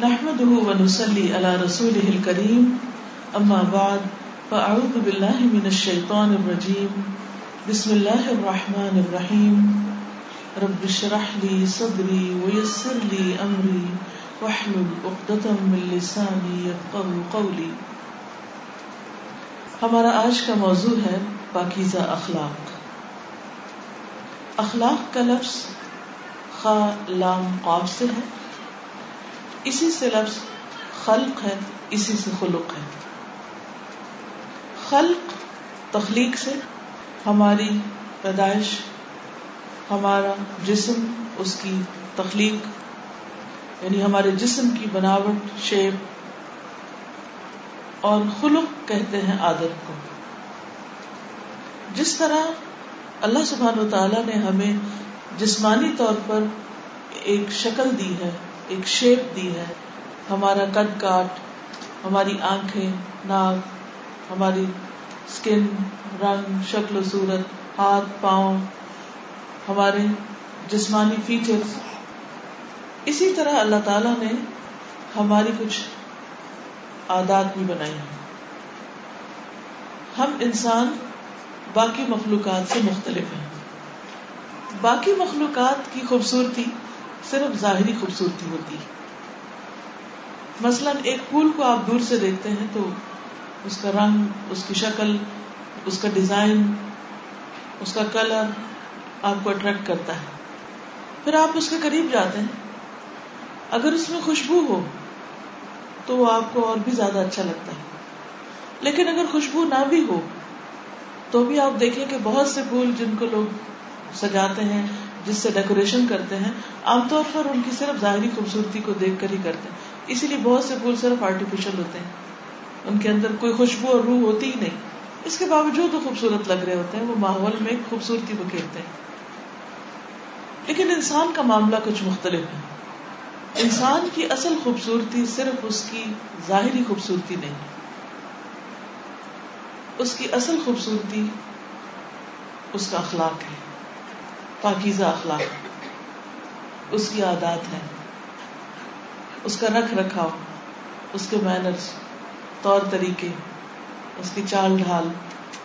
نحمده ونسلي على رسوله الكريم. اما بعد فاعوذ بالله من الشيطان الرجيم. بسم الله الرحمن الرحيم. رب اشرح لي صدري ويسر لي امري واحلل عقدة من لساني يفقهوا قولي. ہمارا آج کا موضوع ہے پاکیزہ اخلاق. اخلاق کا لفظ خا لام قاف سے ہے. اسی سے لفظ خلق ہے، اسی سے خلق ہے۔ خلق تخلیق سے ہماری پیدائش، ہمارا جسم، اس کی تخلیق یعنی ہمارے جسم کی بناوٹ، شیپ، اور خلق کہتے ہیں عادت کو۔ جس طرح اللہ سبحان و تعالیٰ نے ہمیں جسمانی طور پر ایک شکل دی ہے ایک شیپ دی ہے۔ ہمارا قد کاٹ، ہماری آنکھیں، ناک، ہماری اسکن رنگ، شکل و صورت، ہاتھ، پاؤں، ہمارے جسمانی فیچر اسی طرح اللہ تعالی نے ہماری کچھ عادات بھی بنائی ہیں۔ ہم انسان باقی مخلوقات سے مختلف ہیں۔ باقی مخلوقات کی خوبصورتی صرف ظاہری خوبصورتی ہوتی ہے۔ مثلاً ایک پھول کو آپ دور سے دیکھتے ہیں تو اس کا رنگ، اس کی شکل، اس کا ڈیزائن، اس کا کلر آپ کو اٹریکٹ کرتا ہے۔ پھر آپ اس کے قریب جاتے ہیں۔ اگر اس میں خوشبو ہو تو وہ آپ کو اور بھی زیادہ اچھا لگتا ہے۔ لیکن اگر خوشبو نہ بھی ہو تو بھی آپ دیکھیں کہ بہت سے پھول جن کو لوگ سجاتے ہیں جس سے ڈیکوریشن کرتے ہیں، عام طور پر ان کی صرف ظاہری خوبصورتی کو دیکھ کر ہی کرتے ہیں۔ اسی لیے بہت سے پھول صرف آرٹیفیشل ہوتے ہیں۔ ان کے اندر کوئی خوشبو اور روح ہوتی ہی نہیں۔ اس کے باوجود وہ خوبصورت لگ رہے ہوتے ہیں، وہ ماحول میں خوبصورتی بکھیرتے ہیں۔ لیکن انسان کا معاملہ کچھ مختلف ہے۔ انسان کی اصل خوبصورتی صرف اس کی ظاہری خوبصورتی نہیں۔ اس کی اصل خوبصورتی اس کا اخلاق ہے۔ پاکیزہ اخلاق۔ اس کی عادات ہے اس کا رکھ رکھاؤ، اس کے مینرس طور طریقے، اس کی چال ڈھال،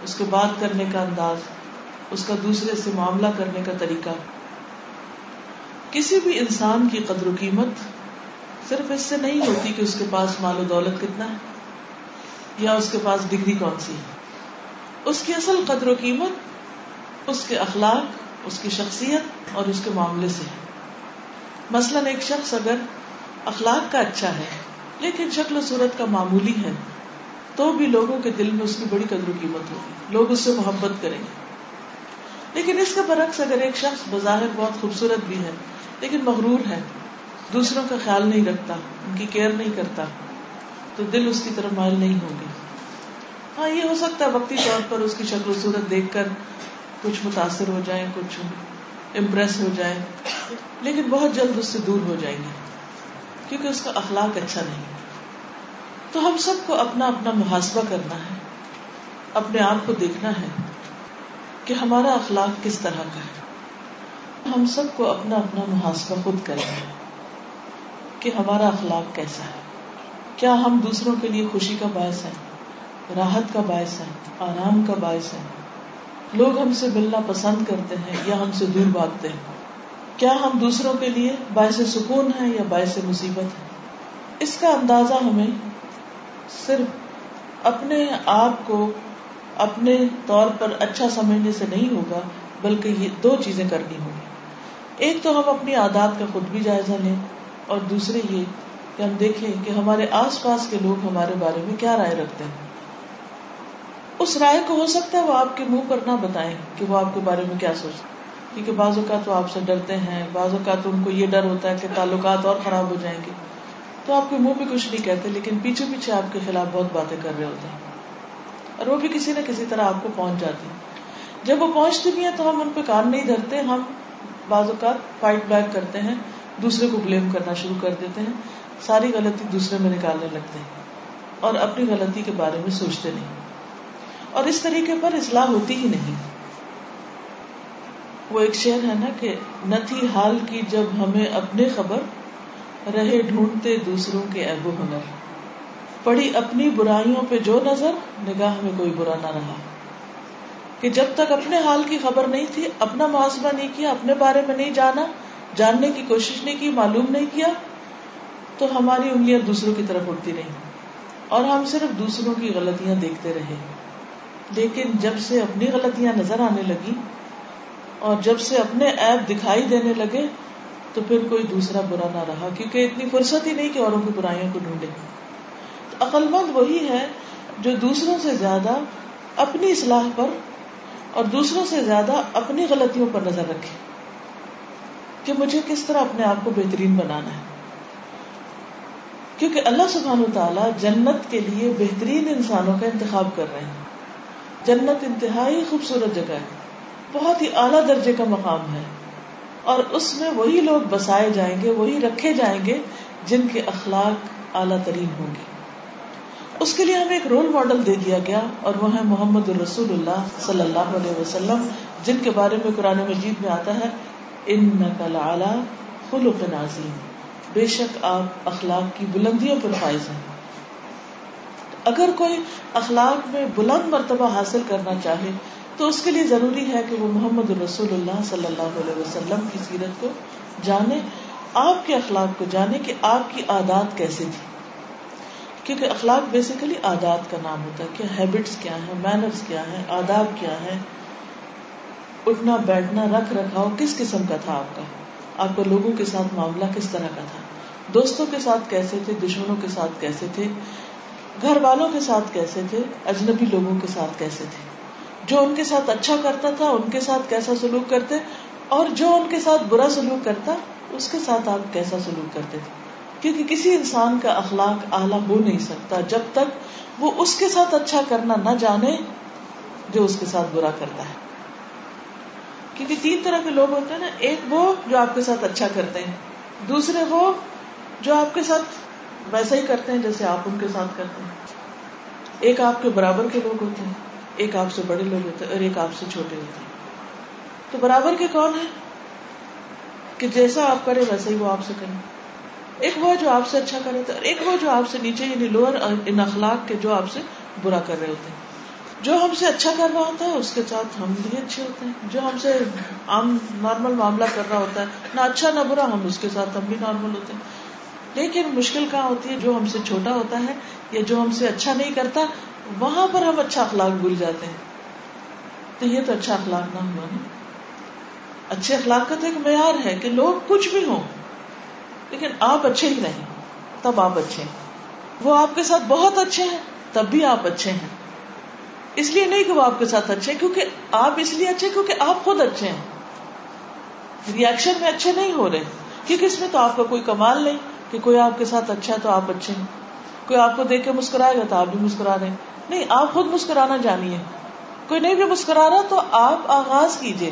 اس کے بات کرنے کا انداز، اس کا دوسرے سے معاملہ کرنے کا طریقہ۔ کسی بھی انسان کی قدر و قیمت صرف اس سے نہیں ہوتی کہ اس کے پاس مال و دولت کتنا ہے، یا اس کے پاس ڈگری کون سی ہے۔ اس کی اصل قدر و قیمت، اس کے اخلاق اس کی شخصیت اور اس کے معاملے سے۔ مثلاً ایک شخص اگر اخلاق کا اچھا ہے، لیکن شکل و صورت کا معمولی ہے، تو بھی لوگوں کے دل میں اس کی بڑی قدر و قیمت ہوگی۔ لوگ اس سے محبت کریں گے۔ لیکن اس کے برعکس اگر ایک شخص بظاہر بہت خوبصورت بھی ہے، لیکن مغرور ہے، دوسروں کا خیال نہیں رکھتا، ان کی کیئر نہیں کرتا، تو دل اس کی طرف مائل نہیں ہوگی ہاں یہ ہو سکتا ہے وقتی طور پر اس کی شکل و صورت دیکھ کر کچھ متاثر ہو جائیں، کچھ امپریس ہو جائیں، لیکن بہت جلد اس سے دور ہو جائیں گے، کیونکہ اس کا اخلاق اچھا نہیں تو ہم سب کو اپنا اپنا محاسبہ کرنا ہے، اپنے آپ کو دیکھنا ہے کہ ہمارا اخلاق کس طرح کا ہے۔ ہم سب کو اپنا اپنا محاسبہ خود کرنا ہے کہ ہمارا اخلاق کیسا ہے۔ کیا ہم دوسروں کے لیے خوشی کا باعث ہے راحت کا باعث ہے آرام کا باعث ہے لوگ ہم سے ملنا پسند کرتے ہیں یا ہم سے دور بھاگتے ہیں۔ کیا ہم دوسروں کے لیے باعث سکون ہے یا باعث مصیبت ہے اس کا اندازہ ہمیں صرف اپنے آپ کو اپنے طور پر اچھا سمجھنے سے نہیں ہوگا، بلکہ یہ دو چیزیں کرنی ہوگی ایک تو ہم اپنی عادات کا خود بھی جائزہ لیں، اور دوسرے یہ کہ ہم دیکھیں کہ ہمارے آس پاس کے لوگ ہمارے بارے میں کیا رائے رکھتے ہیں۔ اس رائے کو ہو سکتا ہے وہ آپ کے منہ پر نہ بتائیں کہ وہ آپ کے بارے میں کیا سوچتے کیونکہ بعض اوقات وہ آپ سے ڈرتے ہیں، بعض اوقات ان کو یہ ڈر ہوتا ہے کہ تعلقات اور خراب ہو جائیں گے۔ تو آپ کے منہ پہ کچھ نہیں کہتے، لیکن پیچھے پیچھے آپ کے خلاف بہت باتیں کر رہے ہوتے ہیں۔ اور وہ بھی کسی نہ کسی طرح آپ کو پہنچ جاتی۔ جب وہ پہنچتی بھی ہیں تو ہم ان پہ کان نہیں دھرتے، ہم بعض اوقات فائٹ بیک کرتے ہیں، دوسرے کو بلیم کرنا شروع کر دیتے ہیں۔ ساری غلطی دوسرے میں نکالنے لگتے ہیں اور اپنی غلطی کے بارے میں سوچتے نہیں۔ اور اس طریقے پر اصلاح ہوتی ہی نہیں۔ وہ ایک شعر ہے نا کہ نہ تھی حال کی جب ہمیں اپنے خبر رہے ڈھونڈتے دوسروں کے و ہنر۔ پڑی اپنی برائیوں پہ جو نظر، نگاہ میں کوئی برا نہ رہا۔ کہ جب تک اپنے حال کی خبر نہیں تھی، اپنا محاسبہ نہیں کیا، اپنے بارے میں نہیں جانا، جاننے کی کوشش نہیں کی، معلوم نہیں کیا، تو ہماری انگلیاں دوسروں کی طرف اٹھتی رہی اور ہم صرف دوسروں کی غلطیاں دیکھتے رہے۔ لیکن جب سے اپنی غلطیاں نظر آنے لگی اور جب سے اپنے ایپ دکھائی دینے لگے تو پھر کوئی دوسرا برا نہ رہا، کیونکہ اتنی فرصت ہی نہیں کہ اوروں کی برائیوں کو ڈھونڈے عقل مند وہی ہے جو دوسروں سے زیادہ اپنی اصلاح پر اور دوسروں سے زیادہ اپنی غلطیوں پر نظر رکھے کہ مجھے کس طرح اپنے آپ کو بہترین بنانا ہے۔ کیونکہ اللہ سبحان و تعالیٰ جنت کے لیے بہترین انسانوں کا انتخاب کر رہے ہیں۔ جنت انتہائی خوبصورت جگہ ہے۔ بہت ہی اعلیٰ درجے کا مقام ہے۔ اور اس میں وہی لوگ بسائے جائیں گے، وہی رکھے جائیں گے جن کے اخلاق اعلیٰ ترین ہوں گے۔ اس کے لیے ہمیں ایک رول ماڈل دے دیا گیا اور وہ ہے محمد الرسول اللہ صلی اللہ علیہ وسلم، جن کے بارے میں قرآن مجید میں آتا ہے ان نقل اعلیٰ خلق نازیم بے شک آپ اخلاق کی بلندیوں پر فائز ہیں۔ اگر کوئی اخلاق میں بلند مرتبہ حاصل کرنا چاہے تو اس کے لیے ضروری ہے کہ وہ محمد الرسول اللہ صلی اللہ علیہ وسلم کی سیرت کو جانے، آپ کے اخلاق کو جانے کہ آپ کی عادات کیسے تھی کیونکہ اخلاق بیسیکلی عادات کا نام ہوتا ہے کہ ہیبٹس کیا ہے مینرس کیا ہے آداب کیا ہے اٹھنا، بیٹھنا، رکھ رکھاؤ کس قسم کا تھا آپ کا؟ آپ کا لوگوں کے ساتھ معاملہ کس طرح کا تھا؟ دوستوں کے ساتھ کیسے تھے؟ دشمنوں کے ساتھ کیسے تھے؟ گھر والوں کے ساتھ کیسے تھے اجنبی لوگوں کے ساتھ کیسے تھے جو ان کے ساتھ اچھا کرتا تھا ان کے ساتھ کیسا سلوک کرتے اور جو ان کے ساتھ برا سلوک کرتا اس کے ساتھ آپ کیسا سلوک کرتے تھے کیونکہ کسی انسان کا اخلاق اعلیٰ ہو نہیں سکتا جب تک وہ اس کے ساتھ اچھا کرنا نہ جانے جو اس کے ساتھ برا کرتا ہے کیونکہ تین طرح کے لوگ ہوتے ہیں نا ایک وہ جو آپ کے ساتھ اچھا کرتے ہیں دوسرے وہ جو آپ کے ساتھ ویسا ہی کرتے ہیں جیسے آپ ان کے ساتھ کرتے ہیں۔ ایک آپ کے برابر کے لوگ ہوتے ہیں، ایک آپ سے بڑے لوگ ہوتے ہیں اور ایک آپ سے چھوٹے ہوتے ہیں۔ تو برابر کے کون ہے کہ جیسا آپ کرے ویسا ہی وہ آپ سے کریں۔ ایک وہ جو آپ سے اچھا کر رہے تھے اور ایک وہ جو آپ سے نیچے یعنی لوور ان اخلاق کے جو آپ سے برا کر رہے ہوتے ہیں۔ جو ہم سے اچھا کر رہا ہوتا ہے، اس کے ساتھ ہم بھی اچھے ہوتے ہیں۔ جو ہم سے عام نارمل معاملہ کر رہا ہوتا ہے، نہ اچھا نہ برا، ہم اس کے ساتھ ہم بھی نارمل ہوتے ہیں۔ لیکن مشکل کہاں ہوتی ہے؟ جو ہم سے چھوٹا ہوتا ہے یا جو ہم سے اچھا نہیں کرتا، وہاں پر ہم اچھا اخلاق بھول جاتے ہیں۔ تو یہ تو اچھا اخلاق نہ ہوا نا۔ اچھے اخلاق کا تو ایک معیار ہے کہ لوگ کچھ بھی ہوں، لیکن آپ اچھے ہی رہیں۔ تب آپ اچھے ہیں۔ وہ آپ کے ساتھ بہت اچھے ہیں، تب بھی آپ اچھے ہیں۔ اس لیے نہیں کہ وہ آپ کے ساتھ اچھے ہیں، کیونکہ آپ اس لیے اچھے کیونکہ آپ خود اچھے ہیں۔ ریئیکشن میں اچھے نہیں ہو رہے، کیونکہ اس میں تو آپ کا کوئی کمال نہیں۔ کہ کوئی آپ کے ساتھ اچھا ہے تو آپ اچھے ہیں۔ کوئی آپ کو دیکھ کے مسکرائے گا تو آپ بھی مسکرا رہے ہیں نہیں، آپ خود مسکرانا جانیے کوئی نہیں بھی مسکرا رہا تو آپ آغاز کیجیے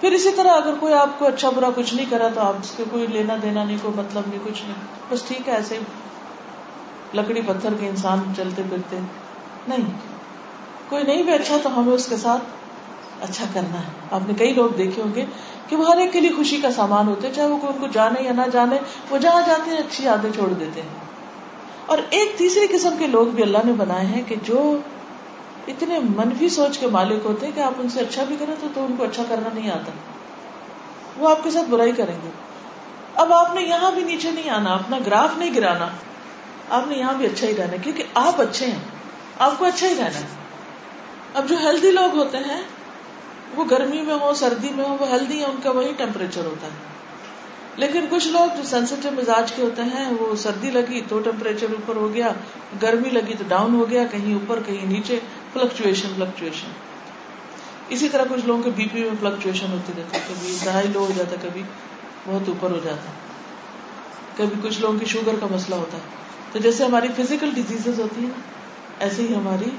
پھر اسی طرح اگر کوئی آپ کو اچھا برا کچھ نہیں کرا تو آپ اس کے کوئی لینا دینا نہیں، کوئی مطلب نہیں، کچھ نہیں۔ بس ٹھیک ہے، ایسے لکڑی پتھر کے انسان چلتے پھرتے۔ نہیں، کوئی نہیں بھی اچھا تو ہمیں اس کے ساتھ اچھا کرنا ہے۔ آپ نے کئی لوگ دیکھے ہوں گے کہ وہ ہر ایک کے لیے خوشی کا سامان ہوتے چاہے وہ ان کو جانے یا نہ جانے وہ جہاں جاتے ہیں اچھی یادیں چھوڑ دیتے ہیں۔ اور ایک تیسری قسم کے لوگ بھی اللہ نے بنائے ہیں کہ جو اتنے منفی سوچ کے مالک ہوتے ہیں کہ آپ ان سے اچھا بھی کریں تو, تو ان کو اچھا کرنا نہیں آتا۔ وہ آپ کے ساتھ برائی کریں گے۔ اب آپ نے یہاں بھی نیچے نہیں آنا اپنا گراف نہیں گرانا۔ آپ نے یہاں بھی اچھا ہی رہنا کیونکہ آپ اچھے ہیں۔ آپ کو اچھا ہی رہنا ہے۔ اب جو ہیلدی لوگ ہوتے ہیں وہ گرمی میں ہو سردی میں ہو وہ ہیلدی ہے ان کا وہی ٹیمپریچر ہوتا ہے۔ لیکن کچھ لوگ جو سینسٹیو مزاج کے ہوتے ہیں، وہ سردی لگی تو ٹیمپریچر اوپر ہو گیا، گرمی لگی تو ڈاؤن ہو گیا، کہیں اوپر، کہیں نیچے فلکچویشن فلکچویشن اسی طرح کچھ لوگوں کے بی پی میں فلکچویشن ہوتی رہتی ہے، کبھی انتہائی لو ہو جاتا کبھی بہت اوپر ہو جاتا کبھی کچھ لوگوں کی شوگر کا مسئلہ ہوتا ہے۔ تو جیسے ہماری فزیکل ڈیزیز ہوتی ہیں ایسے ہی ہماری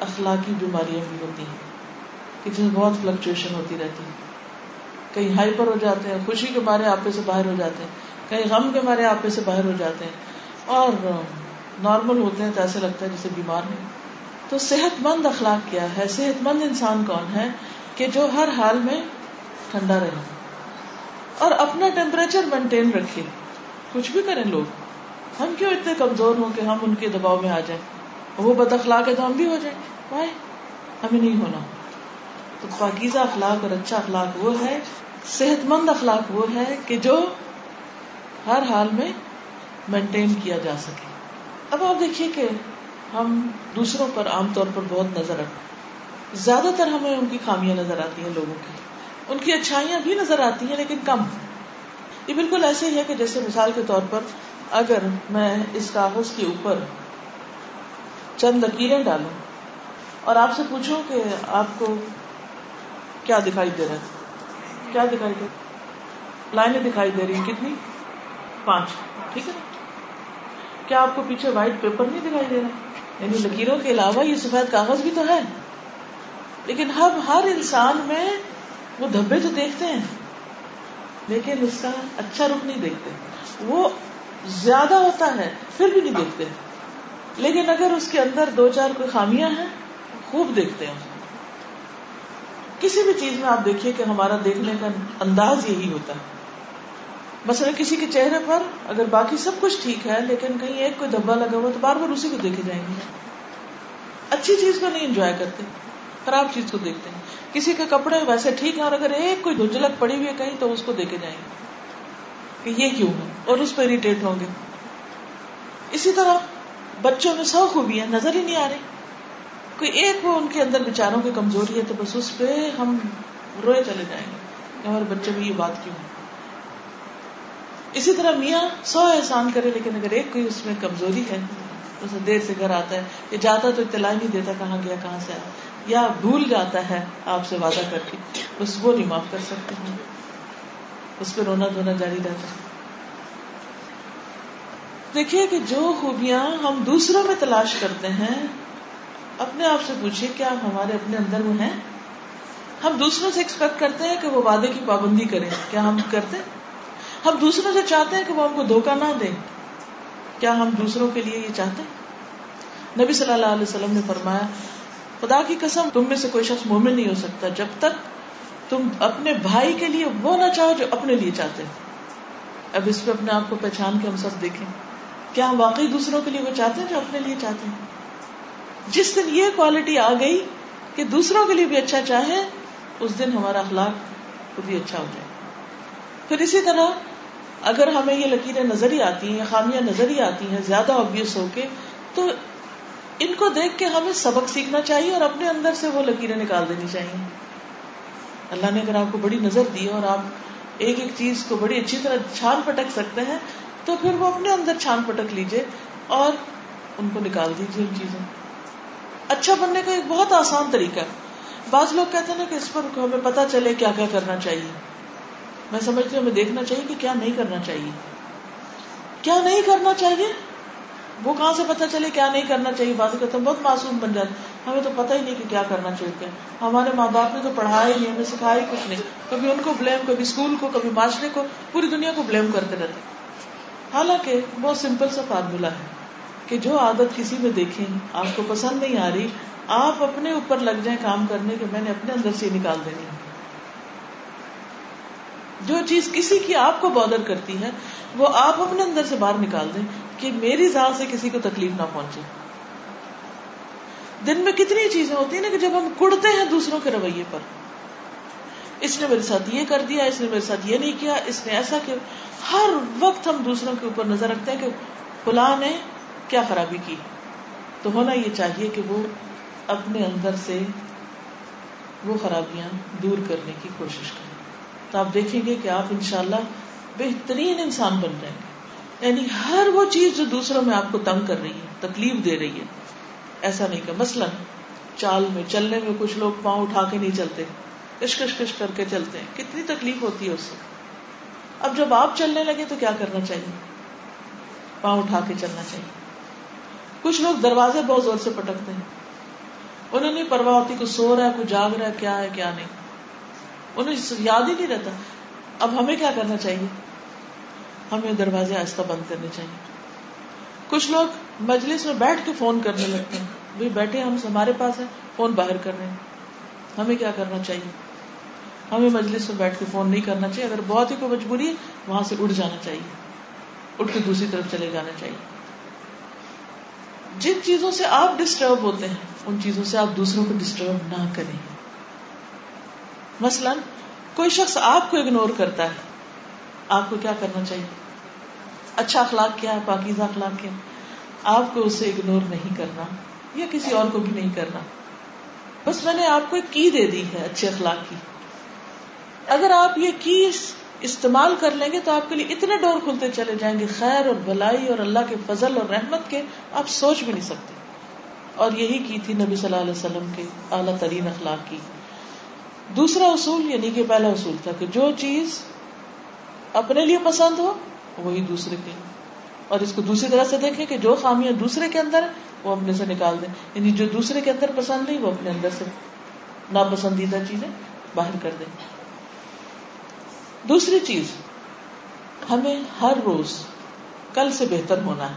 اخلاقی بیماریاں بھی ہوتی ہیں۔ کہ جس میں بہت فلکچویشن ہوتی رہتی ہے کہیں ہائپر ہو جاتے ہیں، خوشی کے مارے آپے سے باہر ہو جاتے ہیں۔ کہیں غم کے مارے آپے سے باہر ہو جاتے ہیں۔ اور نارمل ہوتے ہیں تو ایسے لگتا ہے جسے بیمار نہیں تو صحت مند اخلاق کیا ہے؟ صحت مند انسان کون ہے کہ جو ہر حال میں ٹھنڈا رہے؟ اور اپنا ٹیمپریچر مینٹین رکھے۔ کچھ بھی کریں لوگ۔ ہم کیوں اتنے کمزور ہوں کہ ہم ان کے دباؤ میں آ جائیں؟ وہ بد اخلاق ہے تو ہم بھی ہو جائیں۔ بھائی ہمیں نہیں ہونا۔ تو پاکیزہ اخلاق اور اچھا اخلاق وہ ہے صحت مند اخلاق وہ ہے کہ جو ہر حال میں مینٹین کیا جا سکے۔ اب آپ دیکھیے کہ ہم دوسروں پر عام طور پر بہت نظر رکھتے زیادہ تر ہمیں ان کی خامیاں نظر آتی ہیں لوگوں کی۔ ان کی اچھائیاں بھی نظر آتی ہیں لیکن کم۔ یہ بالکل ایسے ہی ہے کہ جیسے مثال کے طور پر اگر میں اس کاغذ کے اوپر چند لکیریں ڈالوں اور آپ سے پوچھوں کہ آپ کو کیا دکھائی دے رہا ہے کیا دکھائی دے لائنیں دکھائی دے رہی ہیں۔ کتنی؟ پانچ۔ ٹھیک ہے کیا آپ کو پیچھے وائٹ پیپر نہیں دکھائی دے رہا؟ یعنی لکیروں کے علاوہ یہ سفید کاغذ بھی تو ہے۔ لیکن ہم ہر انسان میں وہ دھبے تو دیکھتے ہیں، لیکن اس کا اچھا رخ نہیں دیکھتے۔ وہ زیادہ ہوتا ہے، پھر بھی نہیں دیکھتے۔ لیکن اگر اس کے اندر دو چار کوئی خامیاں ہیں، خوب دیکھتے ہیں۔ کسی بھی چیز میں آپ دیکھیے کہ ہمارا دیکھنے کا انداز یہی ہوتا ہے۔ مثلا کسی کے چہرے پر اگر باقی سب کچھ ٹھیک ہے، لیکن کہیں ایک کوئی دھبا لگا ہوا تو بار بار اسی کو دیکھے جائیں گے۔ اچھی چیز کو نہیں انجوائے کرتے، خراب چیز کو دیکھتے ہیں۔ کسی کے کپڑے ویسے ٹھیک ہے اور اگر ایک کوئی دھجلک پڑی ہوئی ہے کہیں، تو اس کو دیکھے جائیں گے۔ کہ یہ کیوں ہے؟ اور اس پہ اریٹیٹ ہوں گے۔ اسی طرح بچوں میں سو خوبیاں، نظر ہی نہیں آ رہی۔ کوئی ایک وہ ان کے اندر بچاروں کی کمزوری ہے تو بس اس پہ ہم روئے چلے جائیں گے۔ ہمارے بچے میں یہ بات کیوں اسی طرح میاں سو احسان کرے لیکن اگر ایک کوئی اس میں کمزوری ہے اسے دیر سے گھر آتا ہے۔ یا جاتا تو اطلاع نہیں دیتا کہاں گیا، کہاں سے آیا۔ یا بھول جاتا ہے آپ سے وعدہ کر کے۔ بس وہ نہیں معاف کر سکتے۔ ہیں اس پہ رونا دھونا جاری رہتا ہے۔ دیکھیے کہ جو خوبیاں ہم دوسروں میں تلاش کرتے ہیں اپنے آپ سے پوچھیے کیا ہمارے اپنے اندر وہ ہیں؟ ہم دوسروں سے ایکسپیکٹ کرتے ہیں کہ وہ وعدے کی پابندی کریں۔ کیا ہم کرتے؟ ہم دوسروں سے چاہتے ہیں کہ وہ ہم کو دھوکہ نہ دیں۔ کیا ہم دوسروں کے لیے یہ چاہتے؟ ہیں نبی صلی اللہ علیہ وسلم نے فرمایا، خدا کی قسم، تم میں سے کوئی شخص مومن نہیں ہو سکتا جب تک تم اپنے بھائی کے لیے وہ نہ چاہو جو اپنے لیے چاہتے۔ اب اس پہ اپنے آپ کو پہچان کے ہم سب دیکھیں۔ کیا ہم واقعی دوسروں کے لیے وہ چاہتے ہیں جو اپنے لیے چاہتے ہیں؟ جس دن یہ کوالٹی آ گئی کہ دوسروں کے لیے بھی اچھا چاہے، اس دن ہمارا اخلاق خود ہی اچھا ہو جائے۔ پھر اسی طرح اگر ہمیں یہ لکیریں نظر ہی آتی ہیں، خامیاں نظر ہی آتی ہیں، زیادہ آبیس ہو کے، تو ان کو دیکھ کے ہمیں سبق سیکھنا چاہیے اور اپنے اندر سے وہ لکیریں نکال دینی چاہیے۔ اللہ نے اگر آپ کو بڑی نظر دی اور آپ ایک ایک چیز کو بڑی اچھی طرح چھان پٹک سکتے ہیں، تو پھر وہ اپنے اندر چھان پٹک لیجیے اور ان کو نکال دیجیے ان چیزوں۔ اچھا بننے کا ایک بہت آسان طریقہ ہے۔ بعض لوگ کہتے ہیں نا کہ اس پر ہمیں پتا چلے کیا کیا کرنا چاہیے۔ میں سمجھتی ہوں، ہمیں دیکھنا چاہیے کہ کیا نہیں کرنا چاہیے۔ کیا نہیں کرنا چاہیے؟ وہ کہاں سے پتا چلے کیا نہیں کرنا چاہیے؟ بات کرتے ہیں، بہت معصوم بن جاتے ہمیں تو پتا ہی نہیں کہ کیا کرنا چاہیے۔ ہمارے ماں باپ نے تو پڑھایا ہی نہیں، ہمیں سکھایا کچھ نہیں۔ کبھی ان کو بلیم کبھی اسکول کو، کبھی معاشرے کو، پوری دنیا کو بلیم کرتے رہتے حالانکہ بہت سمپل سا فارمولا ہے۔ کہ جو عادت کسی میں دیکھیں، آپ کو پسند نہیں آ رہی، آپ اپنے اوپر لگ جائیں کام کرنے کے میں نے اپنے اندر سے نکال دینی ہے۔ جو چیز کسی کی آپ کو بادر کرتی ہے، وہ آپ اپنے اندر سے باہر نکال دیں کہ میری ذات سے کسی کو تکلیف نہ پہنچے۔ دن میں کتنی چیزیں ہوتی ہیں نا کہ جب ہم کڑتے ہیں دوسروں کے رویے پر۔ اس نے میرے ساتھ یہ کر دیا، اس نے میرے ساتھ یہ نہیں کیا، اس نے ایسا کیا۔ ہر وقت ہم دوسروں کے اوپر نظر رکھتے ہیں کہ فلاں نے کیا خرابی کی؟ تو ہونا یہ چاہیے کہ وہ اپنے اندر سے وہ خرابیاں دور کرنے کی کوشش کریں تو آپ دیکھیں گے کہ آپ انشاءاللہ بہترین انسان بن جائیں گے۔ یعنی ہر وہ چیز جو دوسروں میں آپ کو تنگ کر رہی ہے، تکلیف دے رہی ہے، ایسا نہیں کہ مثلاً چال میں، چلنے میں کچھ لوگ پاؤں اٹھا کے نہیں چلتے کش کش کش کر کے چلتے ہیں۔ کتنی تکلیف ہوتی ہے اس سے۔ اب جب آپ چلنے لگے تو کیا کرنا چاہیے؟ پاؤں اٹھا کے چلنا چاہیے۔ کچھ لوگ دروازے بہت زور سے پٹکتے ہیں۔ انہیں نہیں پرواہ ہوتی کوئی سو رہا ہے، کوئی جاگ رہا ہے، کیا ہے، کیا نہیں۔ انہیں یاد ہی نہیں رہتا۔ اب ہمیں کیا کرنا چاہیے؟ ہمیں دروازے آہستہ بند کرنے چاہیے۔ کچھ لوگ مجلس میں بیٹھ کے فون کرنے لگتے ہیں۔ بیٹھے، ہم ہمارے پاس ہے فون باہر کر رہے ہیں۔ ہمیں کیا کرنا چاہیے؟ ہمیں مجلس میں بیٹھ کے فون نہیں کرنا چاہیے۔ اگر بہت ہی کوئی مجبوری ہے، وہاں سے اڑ جانا چاہیے۔ اٹھ کے دوسری طرف چلے جانا چاہیے۔ جن چیزوں سے آپ ڈسٹرب ہوتے ہیں، ان چیزوں سے آپ دوسروں کو ڈسٹرب نہ کریں۔ مثلا، کوئی شخص آپ کو اگنور کرتا ہے، آپ کو کیا کرنا چاہیے؟ اچھا اخلاق کیا ہے، پاکیزہ اخلاق کیا آپ کو اسے اگنور نہیں کرنا، یا کسی اور کو بھی نہیں کرنا۔ بس میں نے آپ کو ایک کی دے دی ہے، اچھے اخلاق کی۔ اگر آپ یہ کی استعمال کر لیں گے تو آپ کے لیے اتنے ڈور کھلتے چلے جائیں گے، خیر اور بلائی اور اللہ کے فضل اور رحمت کے، آپ سوچ بھی نہیں سکتے۔ اور یہی کی تھی نبی صلی اللہ علیہ وسلم کے اعلیٰ ترین اخلاق کی۔ دوسرا اصول یعنی کہ پہلا اصول تھا کہ جو چیز اپنے لیے پسند ہو، وہی دوسرے کے۔ اور اس کو دوسری طرح سے دیکھیں کہ جو خامیاں دوسرے کے اندر وہ اپنے سے نکال دیں۔ یعنی جو دوسرے کے اندر پسند نہیں، وہ اپنے اندر سے ناپسندیدہ چیزیں باہر کر دیں۔ دوسری چیز، ہمیں ہر روز کل سے بہتر ہونا ہے۔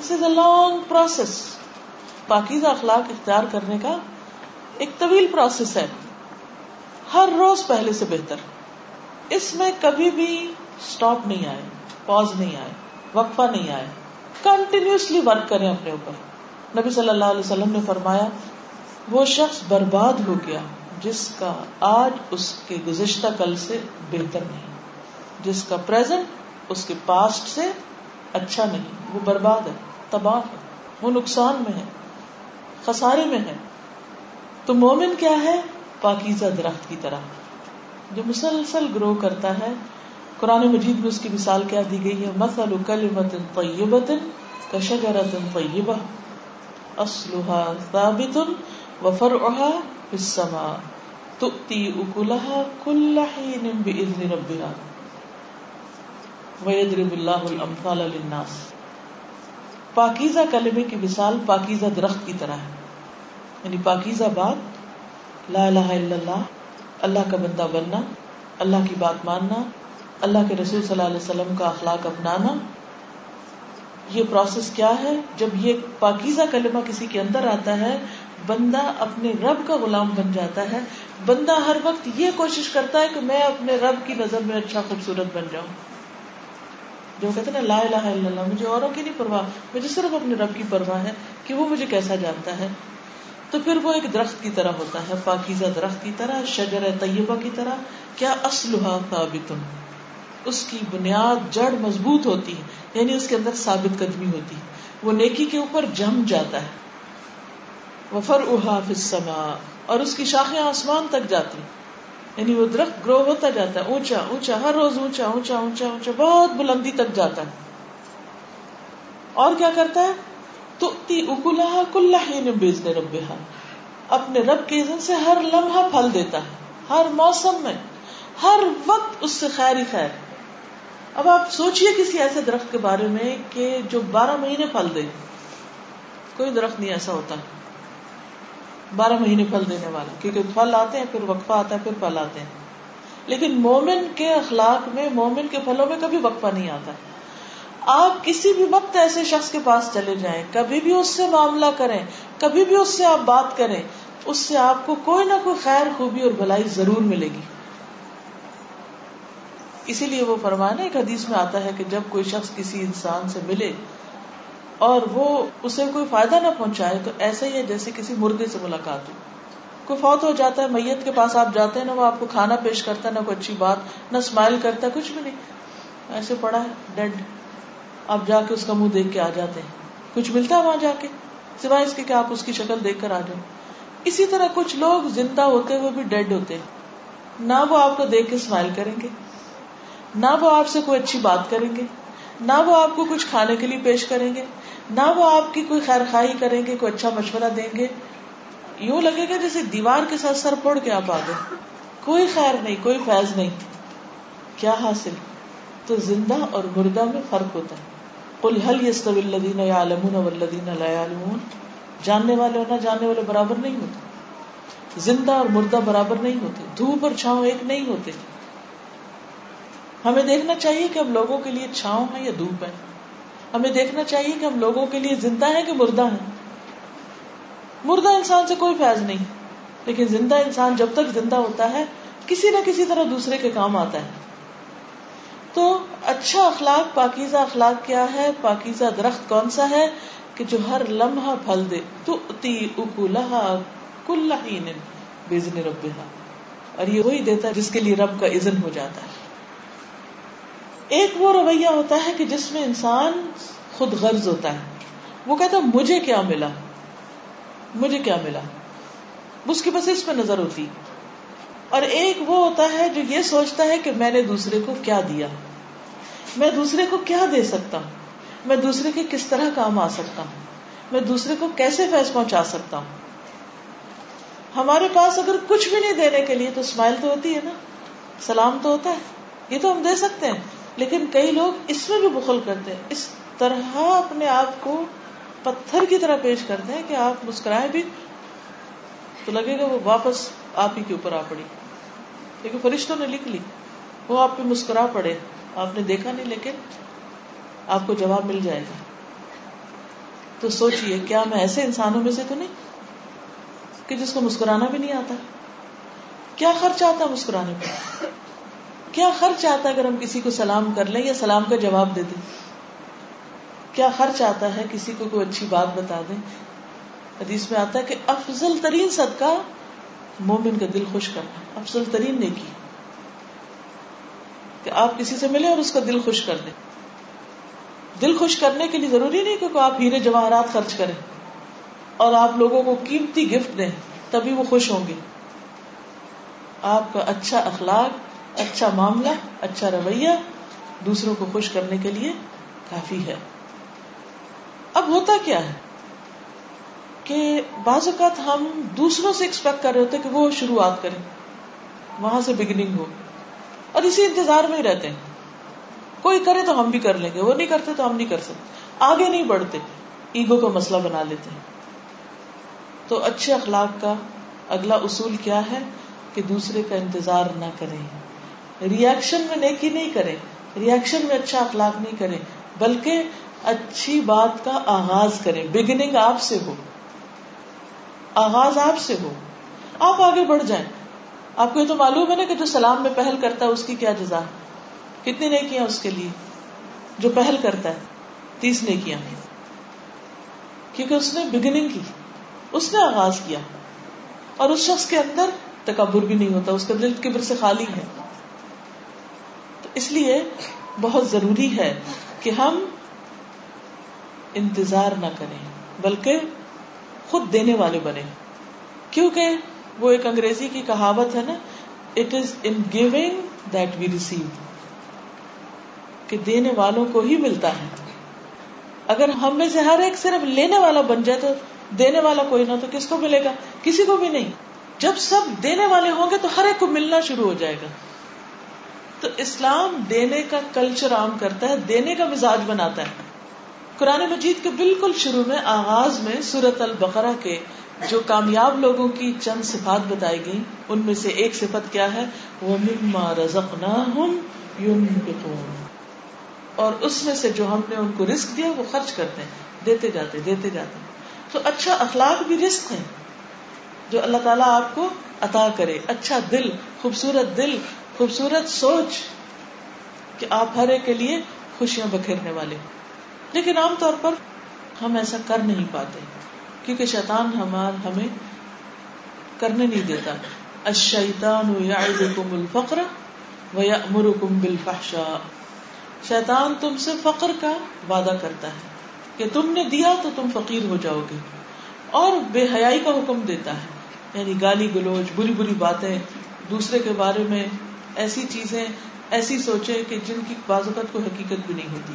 دس از اے لانگ پروسیس پاکیزہ اخلاق اختیار کرنے کا ایک طویل پروسیس ہے۔ ہر روز پہلے سے بہتر۔ اس میں کبھی بھی اسٹاپ نہیں آئے پوز نہیں آئے، وقفہ نہیں آئے۔ کنٹینیوسلی ورک کریں اپنے اوپر۔ نبی صلی اللہ علیہ وسلم نے فرمایا، وہ شخص برباد ہو گیا۔ جس کا آج اس کے گزشتہ کل سے بہتر نہیں، جس کا پریزنٹ اس کے پاسٹ سے اچھا نہیں، وہ برباد ہے، تباہ ہے، وہ نقصان میں ہے، خسارے میں ہے۔ تو مومن کیا ہے؟ پاکیزہ درخت کی طرح، جو مسلسل گرو کرتا ہے۔ قرآن مجید میں اس کی مثال کیا دی گئی ہے؟ مثل کلمت طیبت کشجرت طیبہ اصلها ثابت وفرعها في السماء۔ تؤتي اكلها كل حين باذن ربها ويضرب الله الامثال للناس پاکیزہ کلمے کی مثال پاکیزہ درخت کی طرح ہے۔ یعنی پاکیزہ بات لا الہ الا اللہ اللہ کا بندہ بننا، اللہ کی بات ماننا، اللہ کے رسول صلی اللہ علیہ وسلم کا اخلاق اپنانا۔ یہ پروسیس کیا ہے؟ جب یہ پاکیزہ کلمہ کسی کے اندر آتا ہے بندہ اپنے رب کا غلام بن جاتا ہے۔ بندہ ہر وقت یہ کوشش کرتا ہے کہ میں اپنے رب کی نظر میں اچھا خوبصورت بن جاؤں۔ جو کہتے ہیں لا الہ الا اللہ، مجھے اوروں کی نہیں پرواہ، مجھے صرف اپنے رب کی پرواہ ہے کہ وہ مجھے کیسا جانتا ہے۔ تو پھر وہ ایک درخت کی طرح ہوتا ہے، پاکیزہ درخت کی طرح، شجر طیبہ کی طرح۔ کیا اسلحہ ثابت؟ اس کی بنیاد جڑ مضبوط ہوتی ہے یعنی اس کے اندر ثابت قدمی ہوتی۔ وہ نیکی کے اوپر جم جاتا ہے۔ وفر احا اور اس کی شاخیں آسمان تک جاتی یعنی وہ درخت گرو ہوتا جاتا ہے، اونچا اونچا، ہر روز اونچا اونچا اونچا اونچا، بہت بلندی تک جاتا ہے۔ اور کیا کرتا ہے؟ تو اکلا کل بیچنے رب اپنے رب کے سے ہر لمحہ پھل دیتا ہے، ہر موسم میں، ہر وقت اس سے خیر ہی خیر۔ اب آپ سوچئے کسی ایسے درخت کے بارے میں کہ جو بارہ مہینے پھل دے۔ کوئی درخت نہیں ایسا ہوتا۔ بارہ مہینے پھل دینے والا، کیونکہ پھل آتے ہیں، پھر وقفہ آتا ہے، پھر پھل آتے ہیں۔ لیکن مومن کے اخلاق میں، مومن کے پھلوں میں کبھی وقفہ نہیں آتا۔ آپ کسی بھی وقت ایسے شخص کے پاس چلے جائیں، کبھی بھی اس سے معاملہ کریں، کبھی بھی اس سے آپ بات کریں، اس سے آپ کو کوئی نہ کوئی خیر، خوبی اور بھلائی ضرور ملے گی۔ اسی لیے وہ فرمانا ایک حدیث میں آتا ہے کہ جب کوئی شخص کسی انسان سے ملے اور وہ اسے کوئی فائدہ نہ پہنچائے، تو ایسا ہی ہے جیسے کسی مردے سے ملاقات ہو۔ کوئی فوت ہو جاتا ہے، میت کے پاس آپ جاتے ہیں، نہ وہ آپ کو کھانا پیش کرتا ہے نہ کوئی اچھی بات، نہ اسمائل کرتا ہے کچھ بھی نہیں۔ ایسے پڑا ہے ڈیڈ آپ جا کے اس کا منہ دیکھ کے آ جاتے ہیں۔ کچھ ملتا ہے وہاں جا کے؟ سوائے اس کے کہ آپ اس کی شکل دیکھ کر آ جائیں۔ اسی طرح کچھ لوگ زندہ ہوتے ہوئے بھی ڈیڈ ہوتے ہیں۔ نہ وہ آپ کو دیکھ کے اسمائل کریں گے، نہ وہ آپ سے کوئی اچھی بات کریں گے، نہ وہ آپ کو کچھ کھانے کے لیے پیش کریں گے۔ نہ وہ آپ کی کوئی خیر خائی کریں گے، کوئی اچھا مشورہ دیں گے۔ یوں لگے گا جیسے دیوار کے ساتھ سر پھوڑ کے آپ آ گئے۔ کوئی خیر نہیں، کوئی فیض نہیں۔ کیا حاصل؟ تو زندہ اور مردہ میں فرق ہوتا ہے۔ کل حل یس الدین یا عالمون ولدین عالمون جاننے والے اور نہ جاننے والے برابر نہیں ہوتے۔ زندہ اور مردہ برابر نہیں ہوتے۔ دھوپ اور چھاؤں ایک نہیں ہوتے۔ ہمیں دیکھنا چاہیے کہ ہم لوگوں کے لیے چھاؤں ہے یا دھوپ ہے ہمیں دیکھنا چاہیے کہ ہم لوگوں کے لیے زندہ ہیں کہ مردہ ہیں۔ مردہ انسان سے کوئی فیض نہیں، لیکن زندہ انسان جب تک زندہ ہوتا ہے، کسی نہ کسی طرح دوسرے کے کام آتا ہے۔ تو اچھا اخلاق، پاکیزہ اخلاق کیا ہے؟ پاکیزہ درخت کون سا ہے کہ جو ہر لمحہ پھل دے؟ تو کل بزن رب اور یہ وہی دیتا ہے جس کے لیے رب کا عزن ہو جاتا ہے۔ ایک وہ رویہ ہوتا ہے کہ جس میں انسان خود غرض ہوتا ہے۔ وہ کہتا مجھے کیا ملا؟ مجھے کیا ملا؟ اس کی بس اس پہ نظر ہوتی۔ اور ایک وہ ہوتا ہے جو یہ سوچتا ہے کہ میں نے دوسرے کو کیا دیا؟ میں دوسرے کو کیا دے سکتا؟ ہوں میں دوسرے کے کس طرح کام آ سکتا؟ ہوں میں دوسرے کو کیسے فیض پہنچا سکتا؟ ہوں ہمارے پاس اگر کچھ بھی نہیں دینے کے لیے تو اسمائل تو ہوتی ہے نا، سلام تو ہوتا ہے، یہ تو ہم دے سکتے ہیں۔ لیکن کئی لوگ اس میں بھی بخل کرتے ہیں۔ اس طرح اپنے آپ کو پتھر کی طرح پیش کرتے ہیں کہ آپ مسکرائے بھی تو لگے گا وہ واپس آپ ہی کے اوپر آ پڑی۔ کیونکہ فرشتوں نے لکھ لی۔ وہ آپ پہ مسکرا پڑے۔ آپ نے دیکھا نہیں، لیکن آپ کو جواب مل جائے گا۔ تو سوچئے، کیا میں ایسے انسانوں میں سے تو نہیں کہ جس کو مسکرانا بھی نہیں آتا؟ کیا خرچ آتا مسکرانے پہ؟ کیا خرچ آتا اگر ہم کسی کو سلام کر لیں یا سلام کا جواب دے دیں؟ کیا خرچ آتا ہے کسی کو کوئی اچھی بات بتا دیں؟ حدیث میں آتا ہے کہ افضل ترین صدقہ مومن کا دل خوش کرنا، افضل ترین نیکی۔ کہ آپ کسی سے ملے اور اس کا دل خوش کر دیں۔ دل خوش کرنے کے لیے ضروری نہیں کہ آپ ہیرے جواہرات خرچ کریں اور آپ لوگوں کو قیمتی گفٹ دیں، تبھی وہ خوش ہوں گے۔ آپ کا اچھا اخلاق اچھا معاملہ اچھا رویہ، دوسروں کو خوش کرنے کے لیے کافی ہے۔ اب ہوتا کیا ہے کہ بعض اوقات ہم دوسروں سے ایکسپیکٹ کر رہے ہوتے کہ وہ شروعات کریں، وہاں سے بگننگ ہو۔ اور اسی انتظار میں ہی رہتے ہیں۔ کوئی کرے تو ہم بھی کر لیں گے، وہ نہیں کرتے تو ہم نہیں کر سکتے۔ آگے نہیں بڑھتے ایگو کا مسئلہ بنا لیتے ہیں۔ تو اچھے اخلاق کا اگلا اصول کیا ہے کہ دوسرے کا انتظار نہ کریں۔ ریئیکشن میں نیکی نہیں کریں ریئیکشن میں اچھا اخلاق نہیں کریں، بلکہ اچھی بات کا آغاز کریں۔ بگننگ آپ سے ہو۔ آغاز آپ سے ہو۔ آپ آگے بڑھ جائیں۔ آپ کو یہ تو معلوم ہے نا کہ جو سلام میں پہل کرتا ہے، اس کی کیا جزا؟ کتنی نیکیاں اس کے لیے؟ جو پہل کرتا ہے، تیس نیکیاں۔ کیونکہ اس نے بگننگ کی، اس نے آغاز کیا۔ اور اس شخص کے اندر تکبر بھی نہیں ہوتا، اس کا دل کبر سے خالی ہے۔ اس لیے بہت ضروری ہے کہ ہم انتظار نہ کریں، بلکہ خود دینے والے بنے کیونکہ وہ ایک انگریزی کی کہاوت ہے نا it is in giving that we receive کہ دینے والوں کو ہی ملتا ہے۔ اگر ہم میں سے ہر ایک صرف لینے والا بن جائے تو دینے والا کوئی نہ تو کس کو ملے گا؟ کسی کو بھی نہیں۔ جب سب دینے والے ہوں گے تو ہر ایک کو ملنا شروع ہو جائے گا۔ تو اسلام دینے کا کلچر عام کرتا ہے، دینے کا مزاج بناتا ہے۔ قرآن مجید کے بالکل شروع میں آغاز میں سورت البقرہ کے جو کامیاب لوگوں کی چند صفات بتائی گئی ان میں سے ایک صفت کیا ہے؟ وہ مما اور اس میں سے جو ہم نے ان کو رسک دیا، وہ خرچ کرتے ہیں، دیتے جاتے دیتے جاتے۔ تو اچھا اخلاق بھی رسک ہے جو اللہ تعالیٰ آپ کو عطا کرے۔ اچھا دل، خوبصورت دل، خوبصورت سوچ کہ آپ ہر ایک کے لیے خوشیاں بکھیرنے والے۔ لیکن عام طور پر ہم ایسا کر نہیں پاتے، کیونکہ شیطان ہمار ہمیں کرنے نہیں دیتا۔ الشیطان یعظکم الفقر ویأمرکم بالفحشاء۔ شیطان تم سے فقر کا وعدہ کرتا ہے کہ تم نے دیا تو تم فقیر ہو جاؤ گے اور بے حیائی کا حکم دیتا ہے۔ یعنی گالی گلوچ، بری بری باتیں، دوسرے کے بارے میں ایسی چیزیں، ایسی سوچیں کہ جن کی بازوقت کو حقیقت بھی نہیں ہوتی۔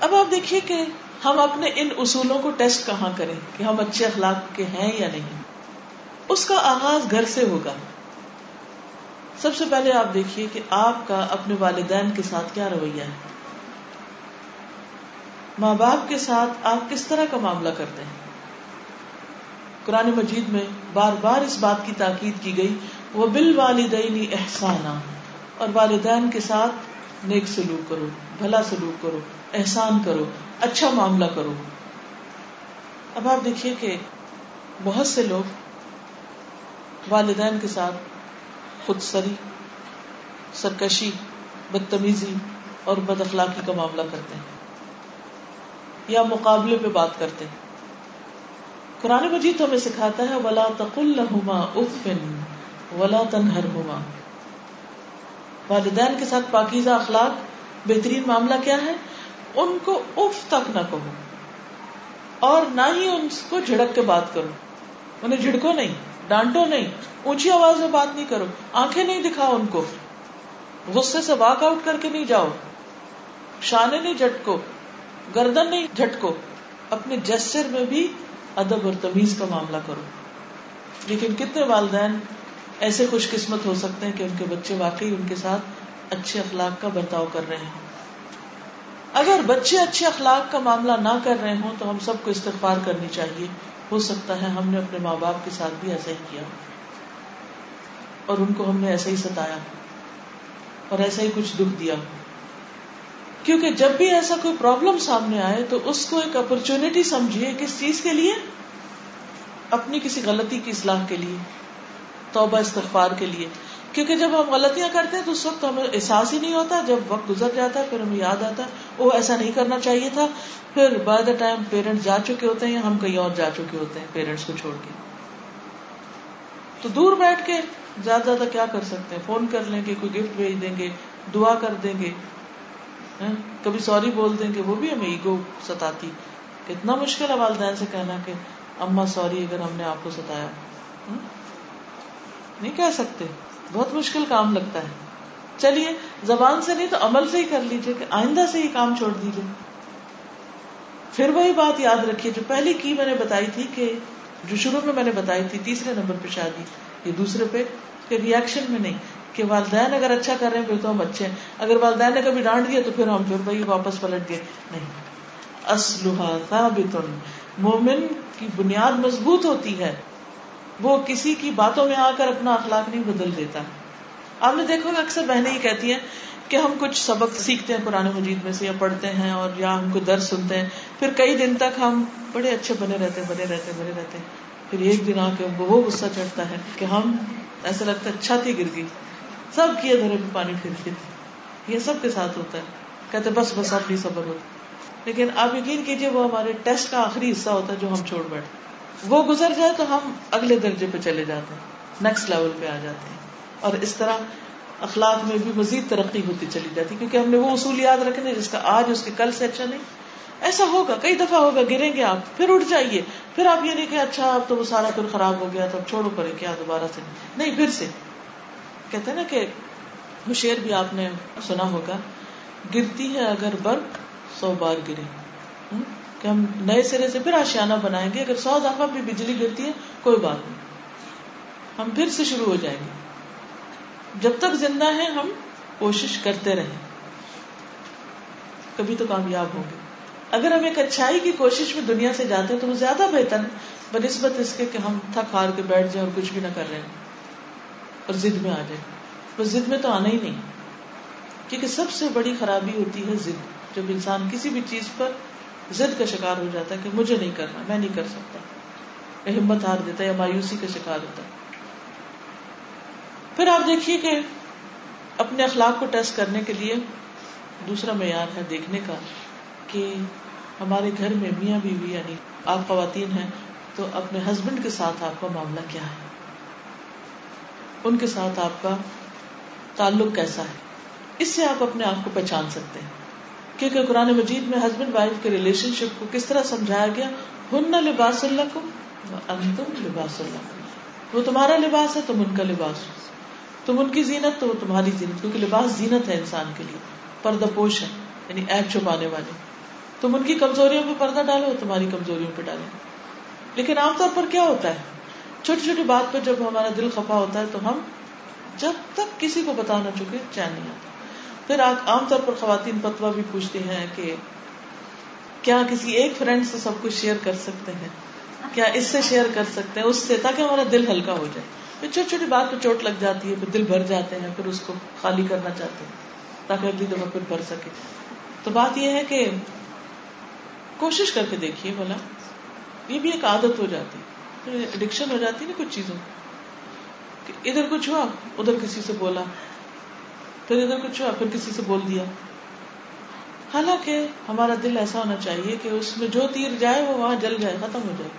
اب آپ دیکھیے کہ ہم اپنے ان اصولوں کو ٹیسٹ کہاں کریں کہ ہم اچھے اخلاق کے ہیں یا نہیں۔ اس کا آغاز گھر سے ہوگا۔ سب سے پہلے آپ دیکھیے کہ آپ کا اپنے والدین کے ساتھ کیا رویہ ہے۔ ماں باپ کے ساتھ آپ کس طرح کا معاملہ کرتے ہیں؟ قرآن مجید میں بار بار اس بات کی تاکید کی گئی وہ بال والدین احسانہ اور والدین کے ساتھ نیک سلوک کرو، بھلا سلوک کرو، احسان کرو اچھا معاملہ کرو۔ اب آپ دیکھیے کہ بہت سے لوگ والدین کے ساتھ خود سری، سرکشی، بدتمیزی اور بد اخلاقی کا معاملہ کرتے ہیں، یا مقابلے پہ بات کرتے ہیں۔ قرآن مجید ہمیں سکھاتا ہے، ولا تقل افن ولا تنہر ہوما والدین کے ساتھ پاکیزہ اخلاق بہترین معاملہ کیا ہے؟ ان کو اف تک نہ کہو۔ اور نہ ہی ان کو جھڑک کے بات کرو۔ انہیں جھڑکو نہیں، ڈانٹو نہیں، اونچی آواز میں بات نہیں کرو۔ آنکھیں نہیں دکھاؤ ان کو۔ غصے سے واک آؤٹ کر کے نہیں جاؤ۔ شانے نہیں جھٹکو، گردن نہیں جھٹکو۔ اپنے جسر میں بھی ادب اور تمیز کا معاملہ کرو۔ لیکن کتنے والدین ایسے خوش قسمت ہو سکتے ہیں کہ ان کے بچے واقعی ان کے ساتھ اچھے اخلاق کا برتاؤ کر رہے ہیں اگر بچے اچھے اخلاق کا معاملہ نہ کر رہے ہوں تو ہم سب کو استغفار کرنی چاہیے۔ ہو سکتا ہے ہم نے اپنے ماں باپ کے ساتھ بھی ایسا ہی کیا۔ اور ان کو ہم نے ایسا ہی ستایا اور ایسا ہی کچھ دکھ دیا۔ کیونکہ جب بھی ایسا کوئی پرابلم سامنے آئے تو اس کو ایک اپرچونٹی سمجھیے کس چیز کے لیے؟ اپنی کسی غلطی کی اصلاح کے لیے، توبہ استغفار کے لیے۔ کیونکہ جب ہم غلطیاں کرتے ہیں تو اس وقت ہمیں احساس ہی نہیں ہوتا، جب وقت گزر جاتا ہے پھر ہمیں یاد آتا ہے وہ ایسا نہیں کرنا چاہیے تھا۔ پھر بائی دا ٹائم پیرنٹس جا چکے ہوتے ہیں یا ہم کہیں اور جا چکے ہوتے ہیں پیرنٹس کو چھوڑ کے۔ تو دور بیٹھ کے زیادہ زیادہ کیا کر سکتے ہیں؟ فون کر لیں گے، کوئی گفٹ بھیج دیں گے، دعا کر دیں گے۔ کبھی سوری بول دیں گے وہ بھی ہمیں ایگو ستاتی۔ اتنا مشکل ہے والدین سے کہنا کہ اما سوری اگر ہم نے آپ کو ستایا۔ نہیں کہہ سکتے۔ بہت مشکل کام لگتا ہے۔ چلیے، زبان سے نہیں تو عمل سے ہی کر لیجیے کہ آئندہ سے ہی کام چھوڑ دیجیے پھر وہی بات یاد رکھیے، جو پہلی کی میں نے بتائی تھی کہ جو شروع میں میں نے بتائی تھی، تیسرے نمبر پہ شادی، یہ دوسرے پہ کہ ریئیکشن میں نہیں۔ کہ والدین اگر اچھا کر رہے ہیں، پھر تو ہم اچھے ہیں۔ اگر والدین نے کبھی ڈانٹ دیا تو پھر ہم پھر وہی واپس پلٹ گئے۔ نہیں۔ اسلحہ ثابت۔ مومن کی بنیاد مضبوط ہوتی ہے۔ وہ کسی کی باتوں میں آ کر اپنا اخلاق نہیں بدل دیتا۔ آپ نے دیکھو گا اکثر بہنیں ہی کہتی ہیں کہ ہم کچھ سبق سیکھتے ہیں قرآن مجید میں سے یا پڑھتے ہیں اور یا ہم کو درد سنتے ہیں۔ پھر کئی دن تک ہم بڑے اچھے بنے رہتے بنے رہتے بنے رہتے پھر ایک دن آ کے ہم کو وہ غصہ چڑھتا ہے کہ ہم ایسا لگتا ہے اچھا چھت ہی گر گئی سب کیے دھرے میں پانی پھر یہ سب کے ساتھ ہوتا ہے۔ کہتے بس بس، اپنی صبر ہو۔ لیکن آپ یقین کیجیے وہ ہمارے ٹیسٹ کا آخری حصہ ہوتا ہے جو ہم چھوڑ بیٹھتے وہ گزر جائے تو ہم اگلے درجے پہ چلے جاتے ہیں۔ نیکسٹ لیول پہ آ جاتے ہیں۔ اور اس طرح اخلاق میں بھی مزید ترقی ہوتی چلی جاتی، کیونکہ ہم نے وہ اصول یاد رکھنے، جس کا آج اس کے کل سے اچھا نہیں۔ ایسا ہوگا، کئی دفعہ ہوگا، گریں گے آپ، پھر اٹھ جائیے۔ پھر آپ یہ نہیں کہ اچھا اب تو وہ سارا پھر خراب ہو گیا، تو اب چھوڑو پڑے کیا دوبارہ سے؟ نہیں، پھر سے۔ کہتے ہیں نا کہ وہ بھی آپ نے سنا ہوگا، گرتی ہے اگر برف سو بار گرے۔ کہ ہم نئے سرے سے پھر آشیانہ بنائیں گے، اگر سو دفعہ بھی بجلی گرتی ہے، کوئی بات نہیں۔ ہم پھر سے شروع ہو جائیں گے۔ جب تک زندہ ہے ہم کوشش کرتے رہیں۔ کبھی تو کامیاب ہوں گے۔ اگر ہم ایک اچھائی کی کوشش میں دنیا سے جاتے ہیں، تو وہ زیادہ بہتر ہے۔ بنسبت اس کے کہ ہم تھک ہار کے بیٹھ جائیں اور کچھ بھی نہ کر رہے ہیں۔ اور ضد میں آ جائیں بس ضد میں تو آنا ہی نہیں۔ کیونکہ سب سے بڑی خرابی ہوتی ہے ضد۔ جب انسان کسی بھی چیز پر زد کا شکار ہو جاتا ہے کہ مجھے نہیں کرنا، میں نہیں کر سکتا۔ یا ہمت ہار دیتا ہے یا مایوسی کا شکار ہوتا۔ ہے پھر آپ دیکھیے کہ اپنے اخلاق کو ٹیسٹ کرنے کے لیے دوسرا معیار ہے دیکھنے کا کہ ہمارے گھر میں میاں بیوی یعنی آپ خواتین ہیں تو اپنے ہسبینڈ کے ساتھ آپ کا معاملہ کیا ہے؟ ان کے ساتھ آپ کا تعلق کیسا ہے؟ اس سے آپ اپنے آپ کو پہچان سکتے ہیں۔ کیونکہ قرآن مجید میں ہسبینڈ وائف کے ریلیشن شپ کو کس طرح سمجھایا گیا؟ ہن لباس اللہ کو انتم لباس اللہ کو وہ تمہارا لباس ہے، تم ان کا لباس ہو۔ تم ان کی زینت تو وہ تمہاری زینت، کیونکہ لباس زینت ہے انسان کے لیے۔ پردہ پوش ہے یعنی ایپ چھپانے والے۔ تم ان کی کمزوریوں پہ پردہ ڈالو تمہاری کمزوریوں پہ ڈالو۔ لیکن عام طور پر کیا ہوتا ہے؟ چھوٹی چھوٹی بات پر جب ہمارا دل خفا ہوتا ہے تو ہم جب تک کسی کو بتا نہ چکے چین نہیں آتا۔ پھر عام طور پر خواتین فتوا بھی پوچھتی ہیں کہ کیا کسی ایک فرینڈ سے سب کچھ شیئر کر سکتے ہیں؟ کیا اس سے شیئر کر سکتے ہیں؟ اس سے تاکہ ہمارا دل ہلکا ہو جائے۔ پھر چھوٹی چھوٹی بات پہ چوٹ لگ جاتی ہے، پھر دل بھر جاتے ہیں، پھر اس کو خالی کرنا چاہتے ہیں تاکہ اگلی دفعہ پھر بھر سکے۔ تو بات یہ ہے کہ کوشش کر کے دیکھیے بولا یہ بھی ایک عادت ہو جاتی۔ اڈکشن ہو جاتی نا کچھ چیزوں کہ ادھر کچھ ہوا، ادھر کسی سے بولا، پھر ادھر کچھ ہوا، پھر کسی سے بول دیا۔ حالانکہ ہمارا دل ایسا ہونا چاہیے کہ اس میں جو تیر جائے وہ وہاں جل جائے، ختم ہو جائے۔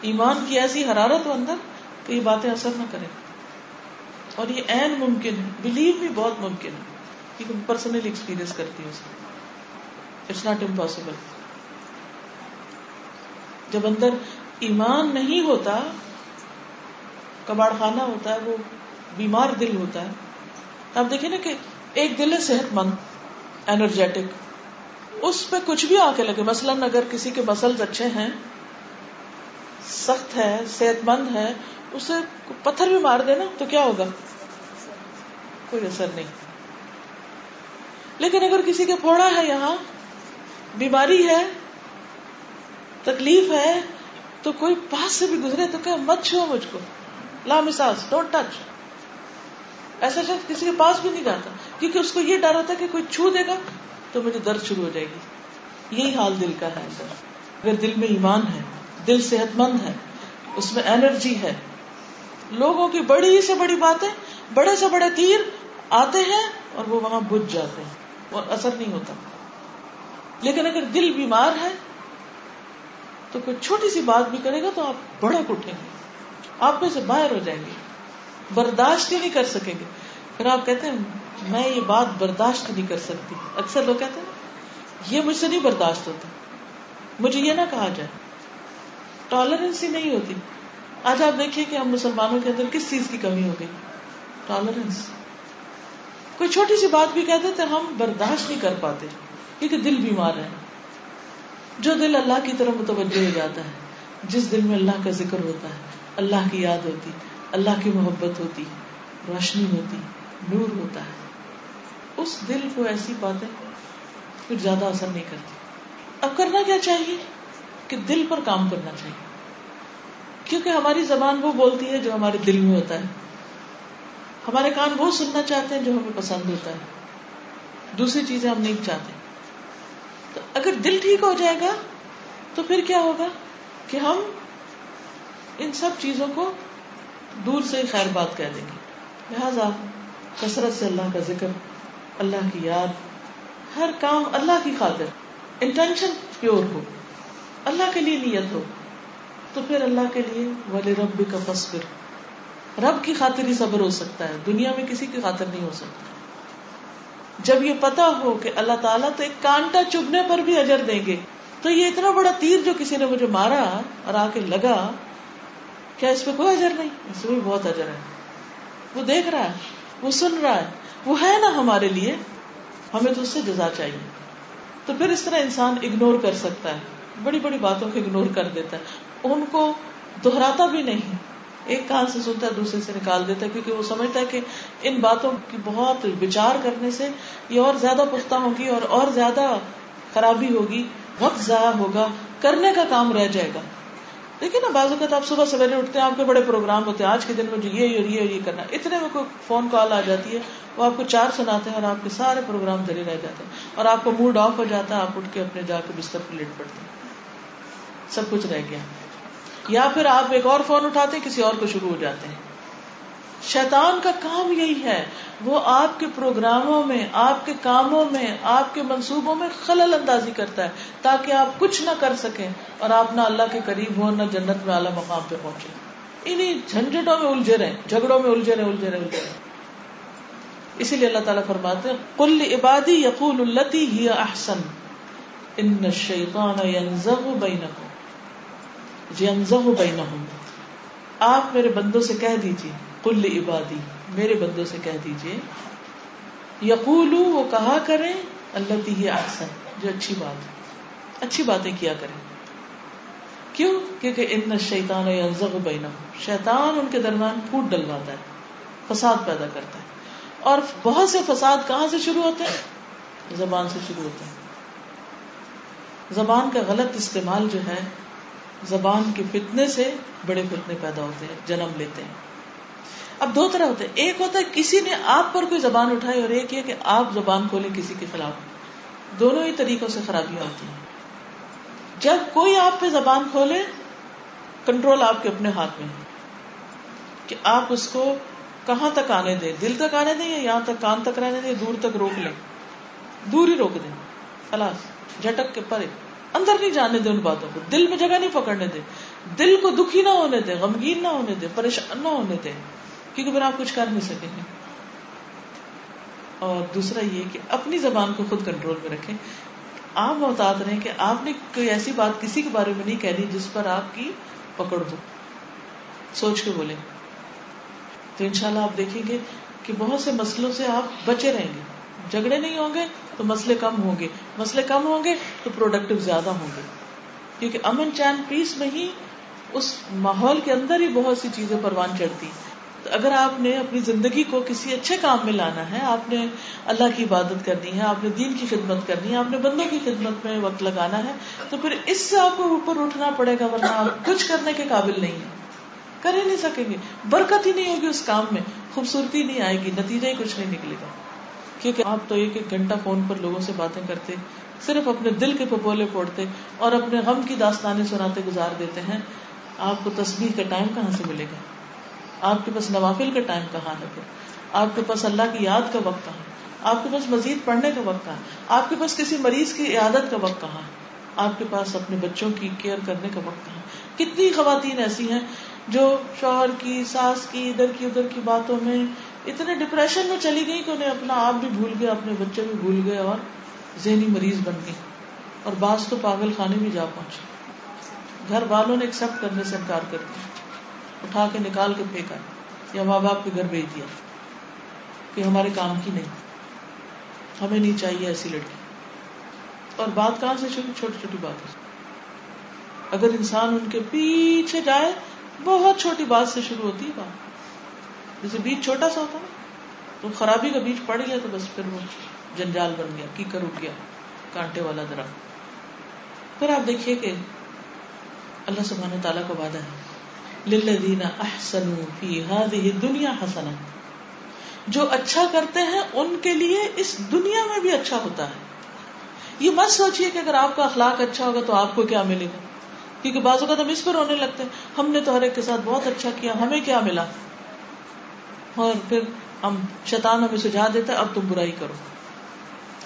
ایمان کی ایسی حرارت ہو اندر کہ یہ باتیں اثر نہ کریں۔ اور یہ این ممکن ہے بلیو بھی بہت ممکن ہے کیونکہ پرسنلی ایکسپیرئنس کرتی ہوں اٹس ناٹ امپاسبل جب اندر ایمان نہیں ہوتا کباڑ خانہ ہوتا ہے، وہ بیمار دل ہوتا ہے۔ آپ دیکھیں نا کہ ایک دل ہے صحت مند انرجیٹک اس پہ کچھ بھی آ کے لگے، مثلاً اگر کسی کے مسلز اچھے ہیں، سخت ہے صحت مند ہے، اسے پتھر بھی مار دینا تو کیا ہوگا؟ کوئی اثر نہیں۔ لیکن اگر کسی کے پھوڑا ہے یہاں، بیماری ہے، تکلیف ہے تو کوئی پاس سے بھی گزرے تو کہ مت چھو مجھ کو۔ لامساس ڈونٹ ٹچ ایسا شخص کسی کے پاس بھی نہیں جاتا، کیونکہ اس کو یہ ڈر ہوتا ہے کہ کوئی چھو دے گا تو مجھے درد شروع ہو جائے گی۔ یہی حال دل کا ہے اندر۔ اگر دل میں ایمان ہے، دل صحت مند ہے، اس میں انرجی ہے، لوگوں کی بڑی سے بڑی باتیں، بڑے سے بڑے تیر آتے ہیں اور وہ وہاں بج جاتے ہیں اور اثر نہیں ہوتا۔ لیکن اگر دل بیمار ہے تو کوئی چھوٹی سی بات بھی کرے گا تو آپ بڑا اٹھیں گے آپ میں سے باہر ہو جائیں گے۔ برداشت ہی نہیں کر سکیں گے۔ پھر آپ کہتے ہیں، میں یہ بات برداشت نہیں کر سکتی۔ اکثر لوگ کہتے ہیں، یہ مجھ سے نہیں برداشت ہوتا۔ مجھے یہ نہ کہا جائے۔ ٹالرنس ہی نہیں ہوتی۔ آج آپ دیکھیے کہ ہم مسلمانوں کے اندر کس چیز کی کمی ہو گئی؟ ٹالرنس کوئی چھوٹی سی بات بھی کہتے تو ہم برداشت نہیں کر پاتے، کیونکہ دل بیمار ہے۔ جو دل اللہ کی طرف متوجہ ہو جاتا ہے، جس دل میں اللہ کا ذکر ہوتا ہے، اللہ کی یاد ہوتی، اللہ کی محبت ہوتی، روشنی ہوتی، نور ہوتا ہے۔ اس دل کو ایسی باتیں کچھ زیادہ اثر نہیں کرتی۔ اب کرنا کیا چاہیے؟ کہ دل پر کام کرنا چاہیے۔ کیونکہ ہماری زبان وہ بولتی ہے جو ہمارے دل میں ہوتا ہے۔ ہمارے کان وہ سننا چاہتے ہیں جو ہمیں پسند ہوتا ہے۔ دوسری چیزیں ہم نہیں چاہتے۔ اگر دل ٹھیک ہو جائے گا تو پھر کیا ہوگا کہ ہم ان سب چیزوں کو دور سے خیر بات کہہ دیں گے۔ لہذا کثرت سے اللہ کا ذکر، اللہ کی یاد، ہر کام اللہ کی خاطر انٹینشن پیور ہو، اللہ کے لیے نیت ہو، تو پھر اللہ کے لیے ولی رب کا فصبر رب کی خاطر ہی صبر ہو سکتا ہے، دنیا میں کسی کی خاطر نہیں ہو سکتا۔ جب یہ پتا ہو کہ اللہ تعالیٰ تو ایک کانٹا چبنے پر بھی اجر دیں گے، تو یہ اتنا بڑا تیر جو کسی نے مجھے مارا اور آ کے لگا، کیا اس پہ کوئی اجر نہیں؟ اس میں بہت اجر ہے۔ وہ دیکھ رہا ہے، وہ سن رہا ہے، وہ ہے نا ہمارے لیے، ہمیں تو اس سے جزا چاہیے۔ تو پھر اس طرح انسان اگنور کر سکتا ہے، بڑی بڑی باتوں کو اگنور کر دیتا ہے۔ ان کو دہراتا بھی نہیں۔ ایک کان سے سنتا ہے، دوسرے سے نکال دیتا ہے، کیونکہ وہ سمجھتا ہے کہ ان باتوں کی بہت وچار کرنے سے یہ اور زیادہ پختہ ہوگی اور اور زیادہ خرابی ہوگی، وقت ضائع ہوگا، کرنے کا کام رہ جائے گا۔ دیکھیے نا، بعض اوقات آپ صبح سویرے اٹھتے ہیں، آپ کے بڑے پروگرام ہوتے ہیں، آج کے دن میں جو یہ اور یہ اور یہ کرنا اتنے میں کوئی فون کال آ جاتی ہے، وہ آپ کو چار سناتے ہیں اور آپ کے سارے پروگرام دھرے رہ جاتے ہیں۔ اور آپ کو موڈ آف ہو جاتا ہے، آپ اٹھ کے اپنے جا کے بستر پہ لیٹ پڑتے ہیں۔ سب کچھ رہ گیا۔ یا پھر آپ ایک اور فون اٹھاتے ہیں، کسی اور کو شروع ہو جاتے ہیں۔ شیطان کا کام یہی ہے، وہ آپ کے پروگراموں میں، آپ کے کاموں میں، آپ کے منصوبوں میں خلل اندازی کرتا ہے، تاکہ آپ کچھ نہ کر سکیں اور آپ نہ اللہ کے قریب ہو نہ جنت میں اعلیٰ مقام پہ پہنچے انہیں جھنجٹوں میں الجھے رہے جھگڑوں میں الجھے رہے الجھے رہے الجھے رہے اسی لیے اللہ تعالیٰ فرماتے ہیں کل عبادی یقول التی ہی احسن ان شیطان بینہم ینزغ بینہم آپ میرے بندوں سے کہہ دیجیے کل عبادی میرے بندوں سے کہہ دیجیے یقول وہ کہا کرے اللہ تی احسن، جو اچھی بات ہے۔ اچھی باتیں کیا کریں۔ کیوں؟ کیونکہ ان شیطان ینزغ بینہم شیطان ان کے درمیان پھوٹ ڈلواتا ہے، فساد پیدا کرتا ہے۔ اور بہت سے فساد کہاں سے شروع ہوتے ہیں؟ زبان سے شروع ہوتے ہیں۔ زبان کا غلط استعمال جو ہے زبان کے فتنے سے بڑے فتنے پیدا ہوتے ہیں، جنم لیتے ہیں۔ اب دو طرح ہوتے ہیں۔ ایک ہوتا ہے کسی نے آپ پر کوئی زبان اٹھائی اور ایک یہ کہ آپ زبان کھولیں کسی کے خلاف۔ دونوں ہی طریقوں سے خرابیاں ہوتی ہیں۔ جب کوئی آپ پہ زبان کھولے کنٹرول آپ کے اپنے ہاتھ میں کہ آپ اس کو کہاں تک آنے دیں، دل تک آنے دیں یا یہاں تک کان تک رہنے دیں، دور تک روک لیں۔ دور ہی روک دیں۔ خلاص، جھٹک کے پرے۔ اندر نہیں جانے دیں ان باتوں کو۔ دل میں جگہ نہیں پکڑنے دیں دل کو دکھی نہ ہونے دیں غمگین نہ ہونے دیں پریشان نہ ہونے دیں کیونکہ پھر آپ کچھ کر نہیں سکیں گے۔ اور دوسرا یہ کہ اپنی زبان کو خود کنٹرول میں رکھیں۔ آپ محتاط رہیں کہ آپ نے کوئی ایسی بات کسی کے بارے میں نہیں کہنی جس پر آپ کی پکڑ ہو۔ سوچ کے بولیں۔ تو انشاءاللہ آپ دیکھیں گے کہ بہت سے مسئلوں سے آپ بچے رہیں گے۔ جھگڑے نہیں ہوں گے تو مسئلے کم ہوں گے۔ مسئلے کم ہوں گے تو پروڈکٹیو زیادہ ہوں گے۔ کیونکہ امن چین پیس میں ہی اس ماحول کے اندر ہی بہت سی چیزیں پروان چڑھتی۔ تو اگر آپ نے اپنی زندگی کو کسی اچھے کام میں لانا ہے، آپ نے اللہ کی عبادت کرنی ہے، آپ نے دین کی خدمت کرنی ہے، آپ نے بندوں کی خدمت میں وقت لگانا ہے، تو پھر اس سے آپ کو اوپر اٹھنا پڑے گا، ورنہ آپ کچھ کرنے کے قابل نہیں ہے کر ہی نہیں سکیں گے۔ برکت ہی نہیں ہوگی اس کام میں، خوبصورتی نہیں آئے گی نتیجہ ہی کچھ نہیں نکلے گا۔ کیونکہ آپ تو ایک ایک گھنٹہ فون پر لوگوں سے باتیں کرتے، صرف اپنے دل کے پپولے پھوڑتے اور اپنے غم کی داستانیں سناتے گزار دیتے ہیں۔ آپ کو تصویر کا ٹائم کہاں سے ملے گا؟ آپ کے پاس نوافل کا ٹائم کہاں ہے پھر؟ آپ کے پاس اللہ کی یاد کا وقت کہاں آپ کے پاس مزید پڑھنے کا وقت کہاں آپ کے پاس کسی مریض کی عیادت کا وقت کہاں آپ کے پاس اپنے بچوں کی کیئر کرنے کا وقت کہاں کتنی خواتین ایسی ہیں جو شوہر کی، ساس کی، ادھر کی ادھر کی باتوں میں اتنے ڈپریشن میں چلی گئی کہ انہیں اپنا آپ بھی بھول گئے، اپنے بچے بھی بھول گئے اور ذہنی مریض بن گئی اور بعض تو پاگل خانے بھی جا پہنچے۔ گھر والوں نے ایکسپٹ کرنے سے انکار کر دیا۔ اٹھا کے نکال کے پھینکا۔ یا ماں باپ کے گھر بھیج دیا کہ ہمارے کام کی نہیں۔ ہمیں نہیں چاہیے ایسی لڑکی۔ اور بات کہاں سے شروع؟ چھوٹی چھوٹی بات اگر انسان ان کے پیچھے جائے، بہت چھوٹی بات سے شروع ہوتی ہے بات۔ جیسے بیچ چھوٹا سا ہوتا نا، تو خرابی کا بیچ پڑ گیا تو بس پھر وہ جنجال بن گیا کی کر اٹھ گیا، کانٹے والا درخت۔ پھر آپ دیکھیے کہ اللہ سبحانہ تعالیٰ کو وعدہ ہے، للذین احسنوا فی هذه الدنیا حسنا جو اچھا کرتے ہیں، ان کے لیے اس دنیا میں بھی اچھا ہوتا ہے۔ یہ مت سوچئے کہ اگر آپ کا اخلاق اچھا ہوگا تو آپ کو کیا ملے گا؟ کیونکہ بعض اوقات ہم اس پر رونے لگتے ہیں، ہم نے تو ہر ایک کے ساتھ بہت اچھا کیا، ہمیں کیا ملا؟ اور پھر ہم شیطان ہمیں سجھا دیتا ہے اب تم برائی کرو۔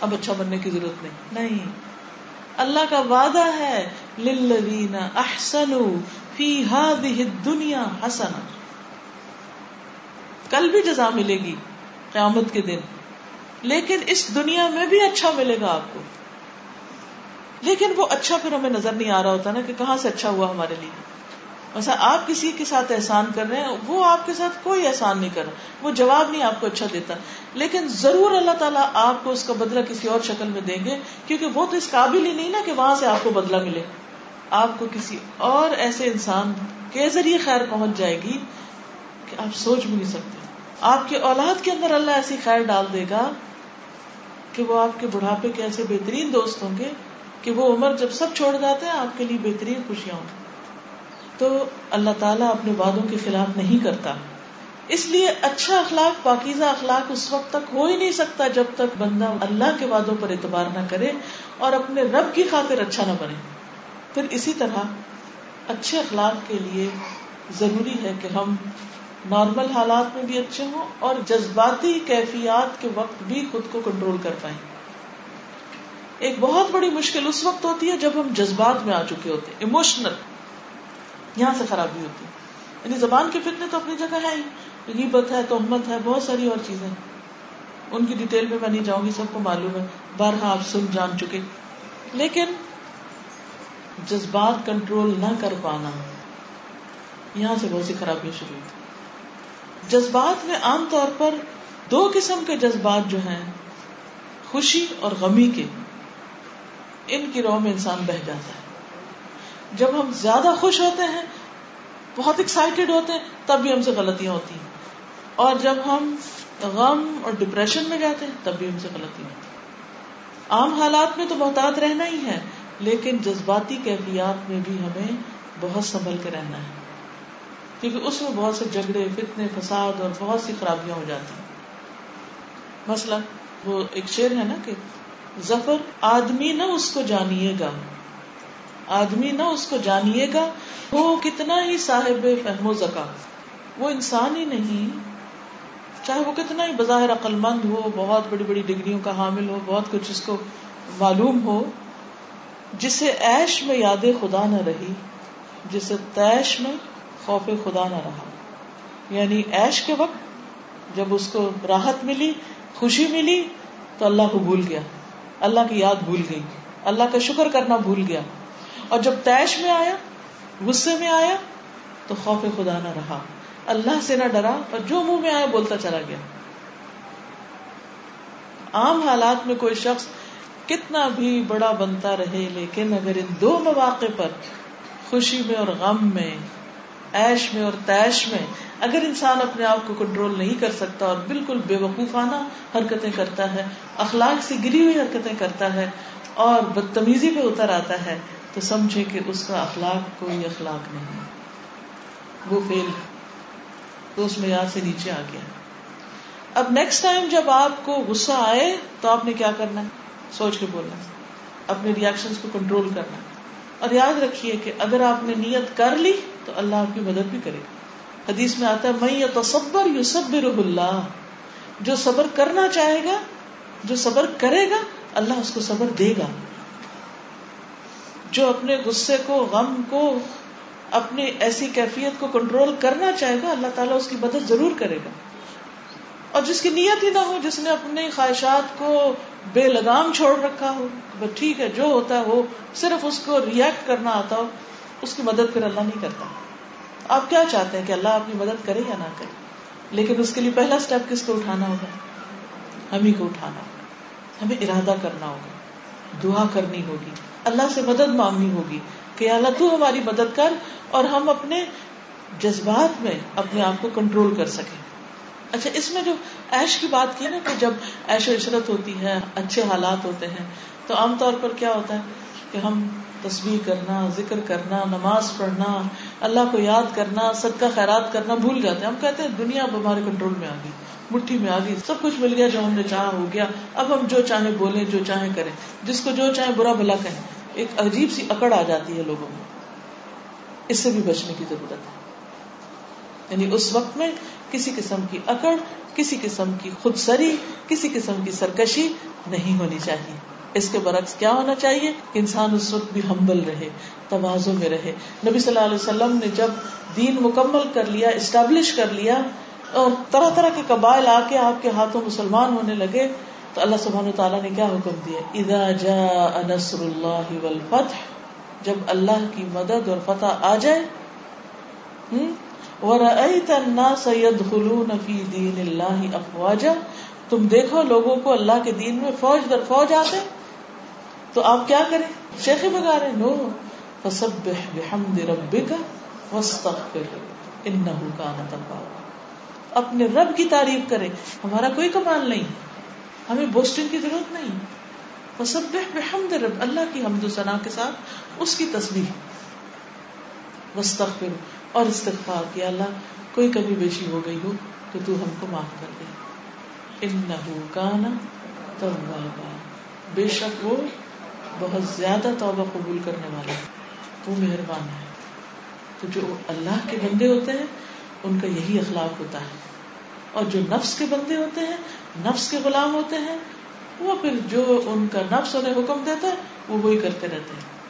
اب اچھا بننے کی ضرورت نہیں۔ نہیں۔ اللہ کا وعدہ ہے للذین احسنوا فی هذه الدنیا حسنا۔ کل بھی جزا ملے گی قیامت کے دن۔ لیکن اس دنیا میں بھی اچھا ملے گا آپ کو۔ لیکن وہ اچھا پھر ہمیں نظر نہیں آ رہا ہوتا نا کہ کہاں سے اچھا ہوا ہمارے لیے۔ ویسا آپ کسی کے ساتھ احسان کر رہے ہیں، وہ آپ کے ساتھ کوئی احسان نہیں کر رہا۔ وہ جواب نہیں آپ کو اچھا دیتا۔ لیکن ضرور اللہ تعالیٰ آپ کو اس کا بدلہ کسی اور شکل میں دیں گے، کیونکہ وہ تو اس قابل ہی نہیں نا کہ وہاں سے آپ کو بدلہ ملے۔ آپ کو کسی اور ایسے انسان کے ذریعے خیر پہنچ جائے گی کہ آپ سوچ بھی نہیں سکتے۔ آپ کے اولاد کے اندر اللہ ایسی خیر ڈال دے گا کہ وہ آپ کے بڑھاپے کے ایسے بہترین دوست ہوں گے کہ وہ عمر جب سب چھوڑ جاتے ہیں، آپ کے لیے بہترین خوشیاں ہوں تو اللہ تعالیٰ اپنے وعدوں کے خلاف نہیں کرتا۔ اس لیے اچھا اخلاق، پاکیزہ اخلاق اس وقت تک ہو ہی نہیں سکتا جب تک بندہ اللہ کے وعدوں پر اعتبار نہ کرے اور اپنے رب کی خاطر اچھا نہ بنے۔ پھر اسی طرح اچھے اخلاق کے لیے ضروری ہے کہ ہم نارمل حالات میں بھی اچھے ہوں اور جذباتی کیفیات کے وقت بھی خود کو کنٹرول کر پائیں۔ ایک بہت بڑی مشکل اس وقت ہوتی ہے جب ہم جذبات میں آ چکے ہوتے ہیں۔ ایموشنل یہاں سے خرابی ہوتی ہے۔ یعنی زبان کے فتنے تو اپنی جگہ ہے ہی۔ غیبت ہے تہمت ہے، بہت ساری اور چیزیں۔ ان کی ڈیٹیل میں میں نہیں جاؤں گی، سب کو معلوم ہے۔ بارہا آپ سن جان چکے۔ لیکن جذبات کنٹرول نہ کر پانا۔ یہاں سے بہت سی خرابیاں شروع ہوتی جذبات میں عام طور پر دو قسم کے جذبات جو ہیں، خوشی اور غمی کے۔ ان کی رو میں انسان بہ جاتا ہے۔ جب ہم زیادہ خوش ہوتے ہیں، بہت ایکسائٹیڈ ہوتے ہیں، تب بھی ہم سے غلطیاں ہوتی ہیں۔ اور جب ہم غم اور ڈپریشن میں جاتے ہیں تب بھی ہم سے غلطیاں ہوتی ہیں۔ عام حالات میں تو محتاط رہنا ہی ہے، لیکن جذباتی کیفیات میں بھی ہمیں بہت سنبھل کے رہنا ہے۔ کیونکہ اس میں بہت سے جھگڑے، فتنے، فساد اور بہت سی خرابیاں ہو جاتی ہیں۔ مسئلہ وہ ایک شعر ہے نا کہ، ظفر آدمی نہ اس کو جانیے گا۔ آدمی نہ اس کو جانیے گا، وہ کتنا ہی صاحب فہم و زکا وہ انسان ہی نہیں، چاہے وہ کتنا ہی بظاہر عقل مند ہو، بہت بڑی بڑی ڈگریوں کا حامل ہو، بہت کچھ اس کو معلوم ہو، جسے ایش میں یاد خدا نہ رہی، جسے تیش میں خوف خدا نہ رہا۔ یعنی ایش کے وقت جب اس کو راحت ملی، خوشی ملی، تو اللہ کو بھول گیا۔ اللہ کی یاد بھول گئی۔ اللہ کا شکر کرنا بھول گیا۔ اور جب تیش میں آیا، غصے میں آیا، تو خوف خدا نہ رہا۔ اللہ سے نہ ڈرا اور جو منہ میں آیا، بولتا چلا گیا۔ عام حالات میں کوئی شخص کتنا بھی بڑا بنتا رہے، لیکن اگر ان دو مواقع پر خوشی میں اور غم میں، ایش میں اور تیش میں اگر انسان اپنے آپ کو کنٹرول نہیں کر سکتا اور بالکل بے وقوفانہ حرکتیں کرتا ہے، اخلاق سے گری ہوئی حرکتیں کرتا ہے اور بدتمیزی پہ اتر آتا ہے تو سمجھے کہ اس کا اخلاق کوئی اخلاق نہیں وہ فیل تو اس معیار سے نیچے آ گیا۔ اب نیکسٹ ٹائم جب آپ کو غصہ آئے تو آپ نے کیا کرنا ہے؟ سوچ کے بولنا۔ اپنے ریئیکشن کو کنٹرول کرنا۔ اور یاد رکھیے کہ اگر آپ نے نیت کر لی تو اللہ آپ کی مدد بھی کرے گا۔ حدیث میں آتا ہے میں یہ تصبر یو سب اللہ جو صبر کرنا چاہے گا، جو صبر کرے گا، اللہ اس کو صبر دے گا۔ جو اپنے غصے کو، غم کو، اپنی ایسی کیفیت کو کنٹرول کرنا چاہے گا، اللہ تعالیٰ اس کی مدد ضرور کرے گا۔ اور جس کی نیت ہی نہ ہو، جس نے اپنی خواہشات کو بے لگام چھوڑ رکھا ہو ٹھیک ہے، جو ہوتا ہے وہ صرف اس کو ریئیکٹ کرنا آتا ہو، اس کی مدد پھر اللہ نہیں کرتا۔ آپ کیا چاہتے ہیں کہ اللہ آپ کی مدد کرے یا نہ کرے؟ لیکن اس کے لیے پہلا اسٹیپ کس کو اٹھانا ہوگا؟ ہم ہی کو اٹھانا ہوگا۔ ہمیں ارادہ کرنا ہوگا۔ دعا کرنی ہوگی۔ اللہ سے مدد مانگنی ہوگی کہ اللہ تو ہماری مدد کر اور ہم اپنے جذبات میں اپنے آپ کو کنٹرول کر سکیں۔ اچھا اس میں جو ایش کی بات کی نا کہ جب ایش و عشرت ہوتی ہے، اچھے حالات ہوتے ہیں، تو عام طور پر کیا ہوتا ہے کہ ہم تصویر کرنا، ذکر کرنا، نماز پڑھنا، اللہ کو یاد کرنا، صدقہ خیرات کرنا بھول جاتے ہیں۔ ہم کہتے ہیں دنیا اب ہمارے کنٹرول میں آ گئی۔ مٹھی میں آ گئی، سب کچھ مل گیا، جو ہم نے چاہا ہو گیا۔ اب ہم جو چاہیں بولیں، جو چاہیں کریں۔ جس کو جو چاہیں برا بھلا کہیں۔ ایک عجیب سی اکڑ آ جاتی ہے لوگوں میں۔ اس سے بھی بچنے کی ضرورت ہے۔ یعنی اس وقت میں کسی قسم کی اکڑ، کسی قسم کی خود سری کسی قسم کی سرکشی نہیں ہونی چاہیے۔ اس کے برعکس کیا ہونا چاہیے؟ کہ انسان اس وقت بھی ہمبل رہے توازوں میں رہے۔ نبی صلی اللہ علیہ وسلم نے جب دین مکمل کر لیا اسٹیبلش کر لیا اور طرح طرح کے قبائل آ کے آپ کے ہاتھوں مسلمان ہونے لگے، تو اللہ سبحان تعالیٰ نے کیا حکم دیا؟ اذا جاء نصر اللہ والفتح، جب اللہ کی مدد اور فتح آ جائے وَرَأَيْتَ النَّاسَ يَدْخُلُونَ فِي دِينِ اللَّهِ أَفْوَاجًا، تم دیکھو لوگوں کو اللہ کے دین میں فوج در فوج آتے تو آپ کیا کریں؟ شیخ بگا رہے نو، فسبح بحمد ربک واستغفر انه کان توابا۔ اپنے رب کی تعریف کرے۔ ہمارا کوئی کمال نہیں۔ ہمیں بوسٹنگ کی ضرورت نہیں۔ فسبح بحمد رب، اللہ کی حمد و ثنا کے ساتھ اس کی تسبیح۔ واستغفر اور استغفار کیا اللہ، کوئی کمی بیشی ہو گئی ہو تو تو ہم کو معاف کر دے۔ انه کان توابا۔ بے شک وہ بہت زیادہ توبہ قبول کرنے والا ہے۔ وہ مہربان ہے۔ تو جو اللہ کے بندے ہوتے ہیں ان کا یہی اخلاق ہوتا ہے۔ اور جو نفس کے بندے ہوتے ہیں، نفس کے غلام ہوتے ہیں، وہ پھر جو ان کا نفس انہیں حکم دیتا ہے، وہ وہی کرتے رہتے ہیں۔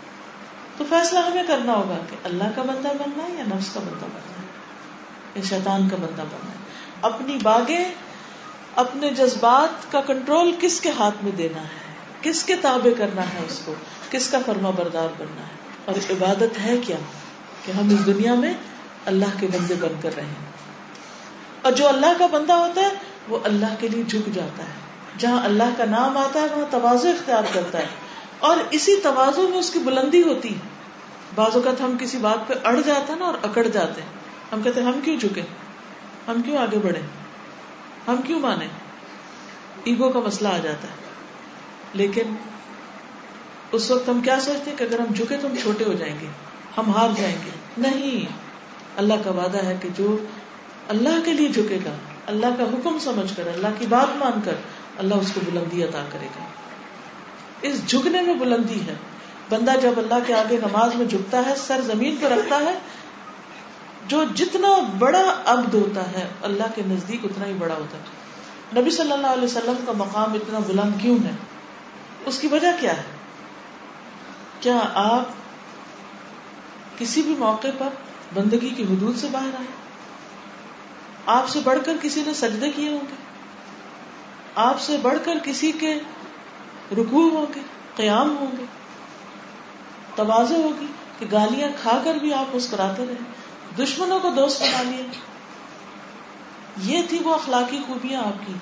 تو فیصلہ ہمیں کرنا ہوگا کہ اللہ کا بندہ بننا ہے یا نفس کا بندہ بننا ہے۔ یا شیطان کا بندہ بننا ہے۔ اپنی باغیں اپنے جذبات کا کنٹرول کس کے ہاتھ میں دینا ہے؟ کس کے تابع کرنا ہے اس کو؟ کس کا فرما بردار بننا ہے؟ اور عبادت ہے کیا؟ کہ ہم اس دنیا میں اللہ کے بندے بن کر رہے ہیں۔ اور جو اللہ کا بندہ ہوتا ہے، وہ اللہ کے لیے جھک جاتا ہے۔ جہاں اللہ کا نام آتا ہے، وہاں توازو اختیار کرتا ہے۔ اور اسی توازو میں اس کی بلندی ہوتی ہے۔ بعض اوقات ہم کسی بات پہ اڑ جاتے ہیں نا اور اکڑ جاتے ہیں۔ ہم کہتے ہیں، ہم کیوں جھکے؟ ہم کیوں آگے بڑھے؟ ہم کیوں مانے؟ ایگو کا مسئلہ آ جاتا ہے۔ لیکن اس وقت ہم کیا سوچتے ہیں کہ اگر ہم جھکے تو ہم چھوٹے ہو جائیں گے۔ ہم ہار جائیں گے۔ نہیں۔ اللہ کا وعدہ ہے کہ جو اللہ کے لیے جھکے گا، اللہ کا حکم سمجھ کر، اللہ کی بات مان کر، اللہ اس کو بلندی عطا کرے گا۔ اس جھکنے میں بلندی ہے۔ بندہ جب اللہ کے آگے نماز میں جھکتا ہے، سر زمین پہ رکھتا ہے، جو جتنا بڑا عبد ہوتا ہے، اللہ کے نزدیک اتنا ہی بڑا ہوتا ہے۔ نبی صلی اللہ علیہ وسلم کا مقام اتنا بلند کیوں ہے؟ اس کی وجہ کیا ہے؟ کیا آپ کسی بھی موقع پر بندگی کی حدود سے باہر آئے۔ آپ سے بڑھ کر کسی نے سجدے کیے ہوں گے۔ آپ سے بڑھ کر کسی کے رکوع ہوں گے، قیام ہوں گے۔ توازے ہوگی کہ گالیاں کھا کر بھی آپ مسکراتے رہے۔ دشمنوں کو دوست بنا لیے یہ تھی وہ اخلاقی خوبیاں آپ کی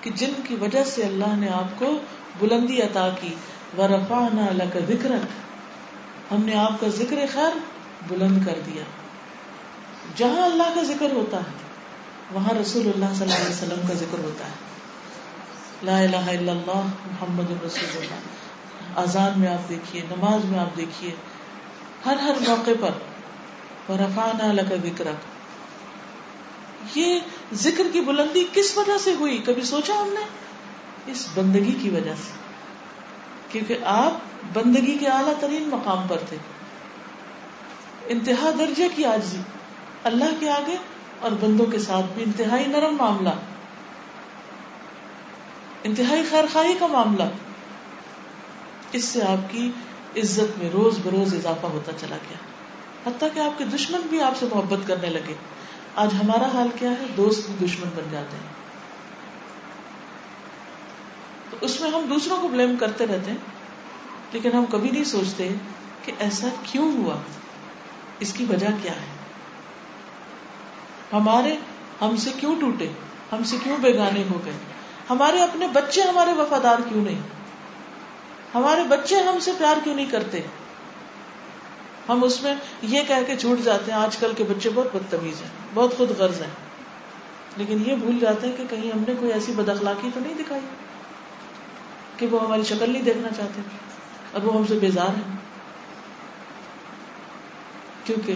کہ جن کی وجہ سے اللہ نے آپ کو بلندی عطا کی۔ ورفعنا لک ذکرک ہم نے آپ کا ذکر خیر بلند کر دیا۔ جہاں اللہ کا ذکر ہوتا ہے، وہاں رسول اللہ صلی اللہ علیہ وسلم کا ذکر ہوتا ہے۔ لا الہ الا اللہ، محمد رسول اللہ۔ آزان میں آپ دیکھیے، نماز میں آپ دیکھیے۔ ہر ہر موقع پر، ورفعنا لک ذکرک یہ ذکر کی بلندی کس وجہ سے ہوئی؟ کبھی سوچا ہم نے؟ اس بندگی کی وجہ سے۔ کیونکہ آپ بندگی کے اعلیٰ ترین مقام پر تھے۔ انتہا درجے کی آجزی۔ اللہ کے آگے اور بندوں کے ساتھ بھی انتہائی نرم معاملہ۔ انتہائی خیر خواہی کا معاملہ۔ اس سے آپ کی عزت میں روز بروز اضافہ ہوتا چلا گیا۔ حتیٰ کہ آپ کے دشمن بھی آپ سے محبت کرنے لگے۔ آج ہمارا حال کیا ہے؟ دوست بھی دشمن بن جاتے ہیں۔ تو اس میں ہم دوسروں کو بلیم کرتے رہتے ہیں، لیکن ہم کبھی نہیں سوچتے کہ ایسا کیوں ہوا؟ اس کی وجہ کیا ہے؟ ہمارے ہم سے کیوں ٹوٹے؟ ہم سے کیوں بیگانے ہو گئے؟ ہمارے اپنے بچے ہمارے وفادار کیوں نہیں؟ ہمارے بچے ہم سے پیار کیوں نہیں کرتے؟ ہم اس میں یہ کہہ کے چھوٹ جاتے ہیں، آج کل کے بچے بہت بدتمیز ہیں، بہت خود غرض ہیں۔ لیکن یہ بھول جاتے ہیں کہ کہیں ہم نے کوئی ایسی بد اخلاقی تو نہیں دکھائی؟ کہ وہ ہماری شکل نہیں دیکھنا چاہتے، اور وہ ہم سے بیزار ہیں۔ کیونکہ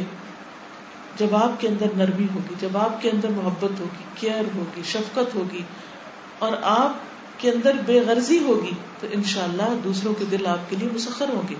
جب آپ کے اندر نرمی ہوگی، جب آپ کے اندر محبت ہوگی، کیئر ہوگی، شفقت ہوگی، اور آپ کے اندر بے غرضی ہوگی، تو انشاءاللہ دوسروں کے دل آپ کے لیے مسخر ہوں گے۔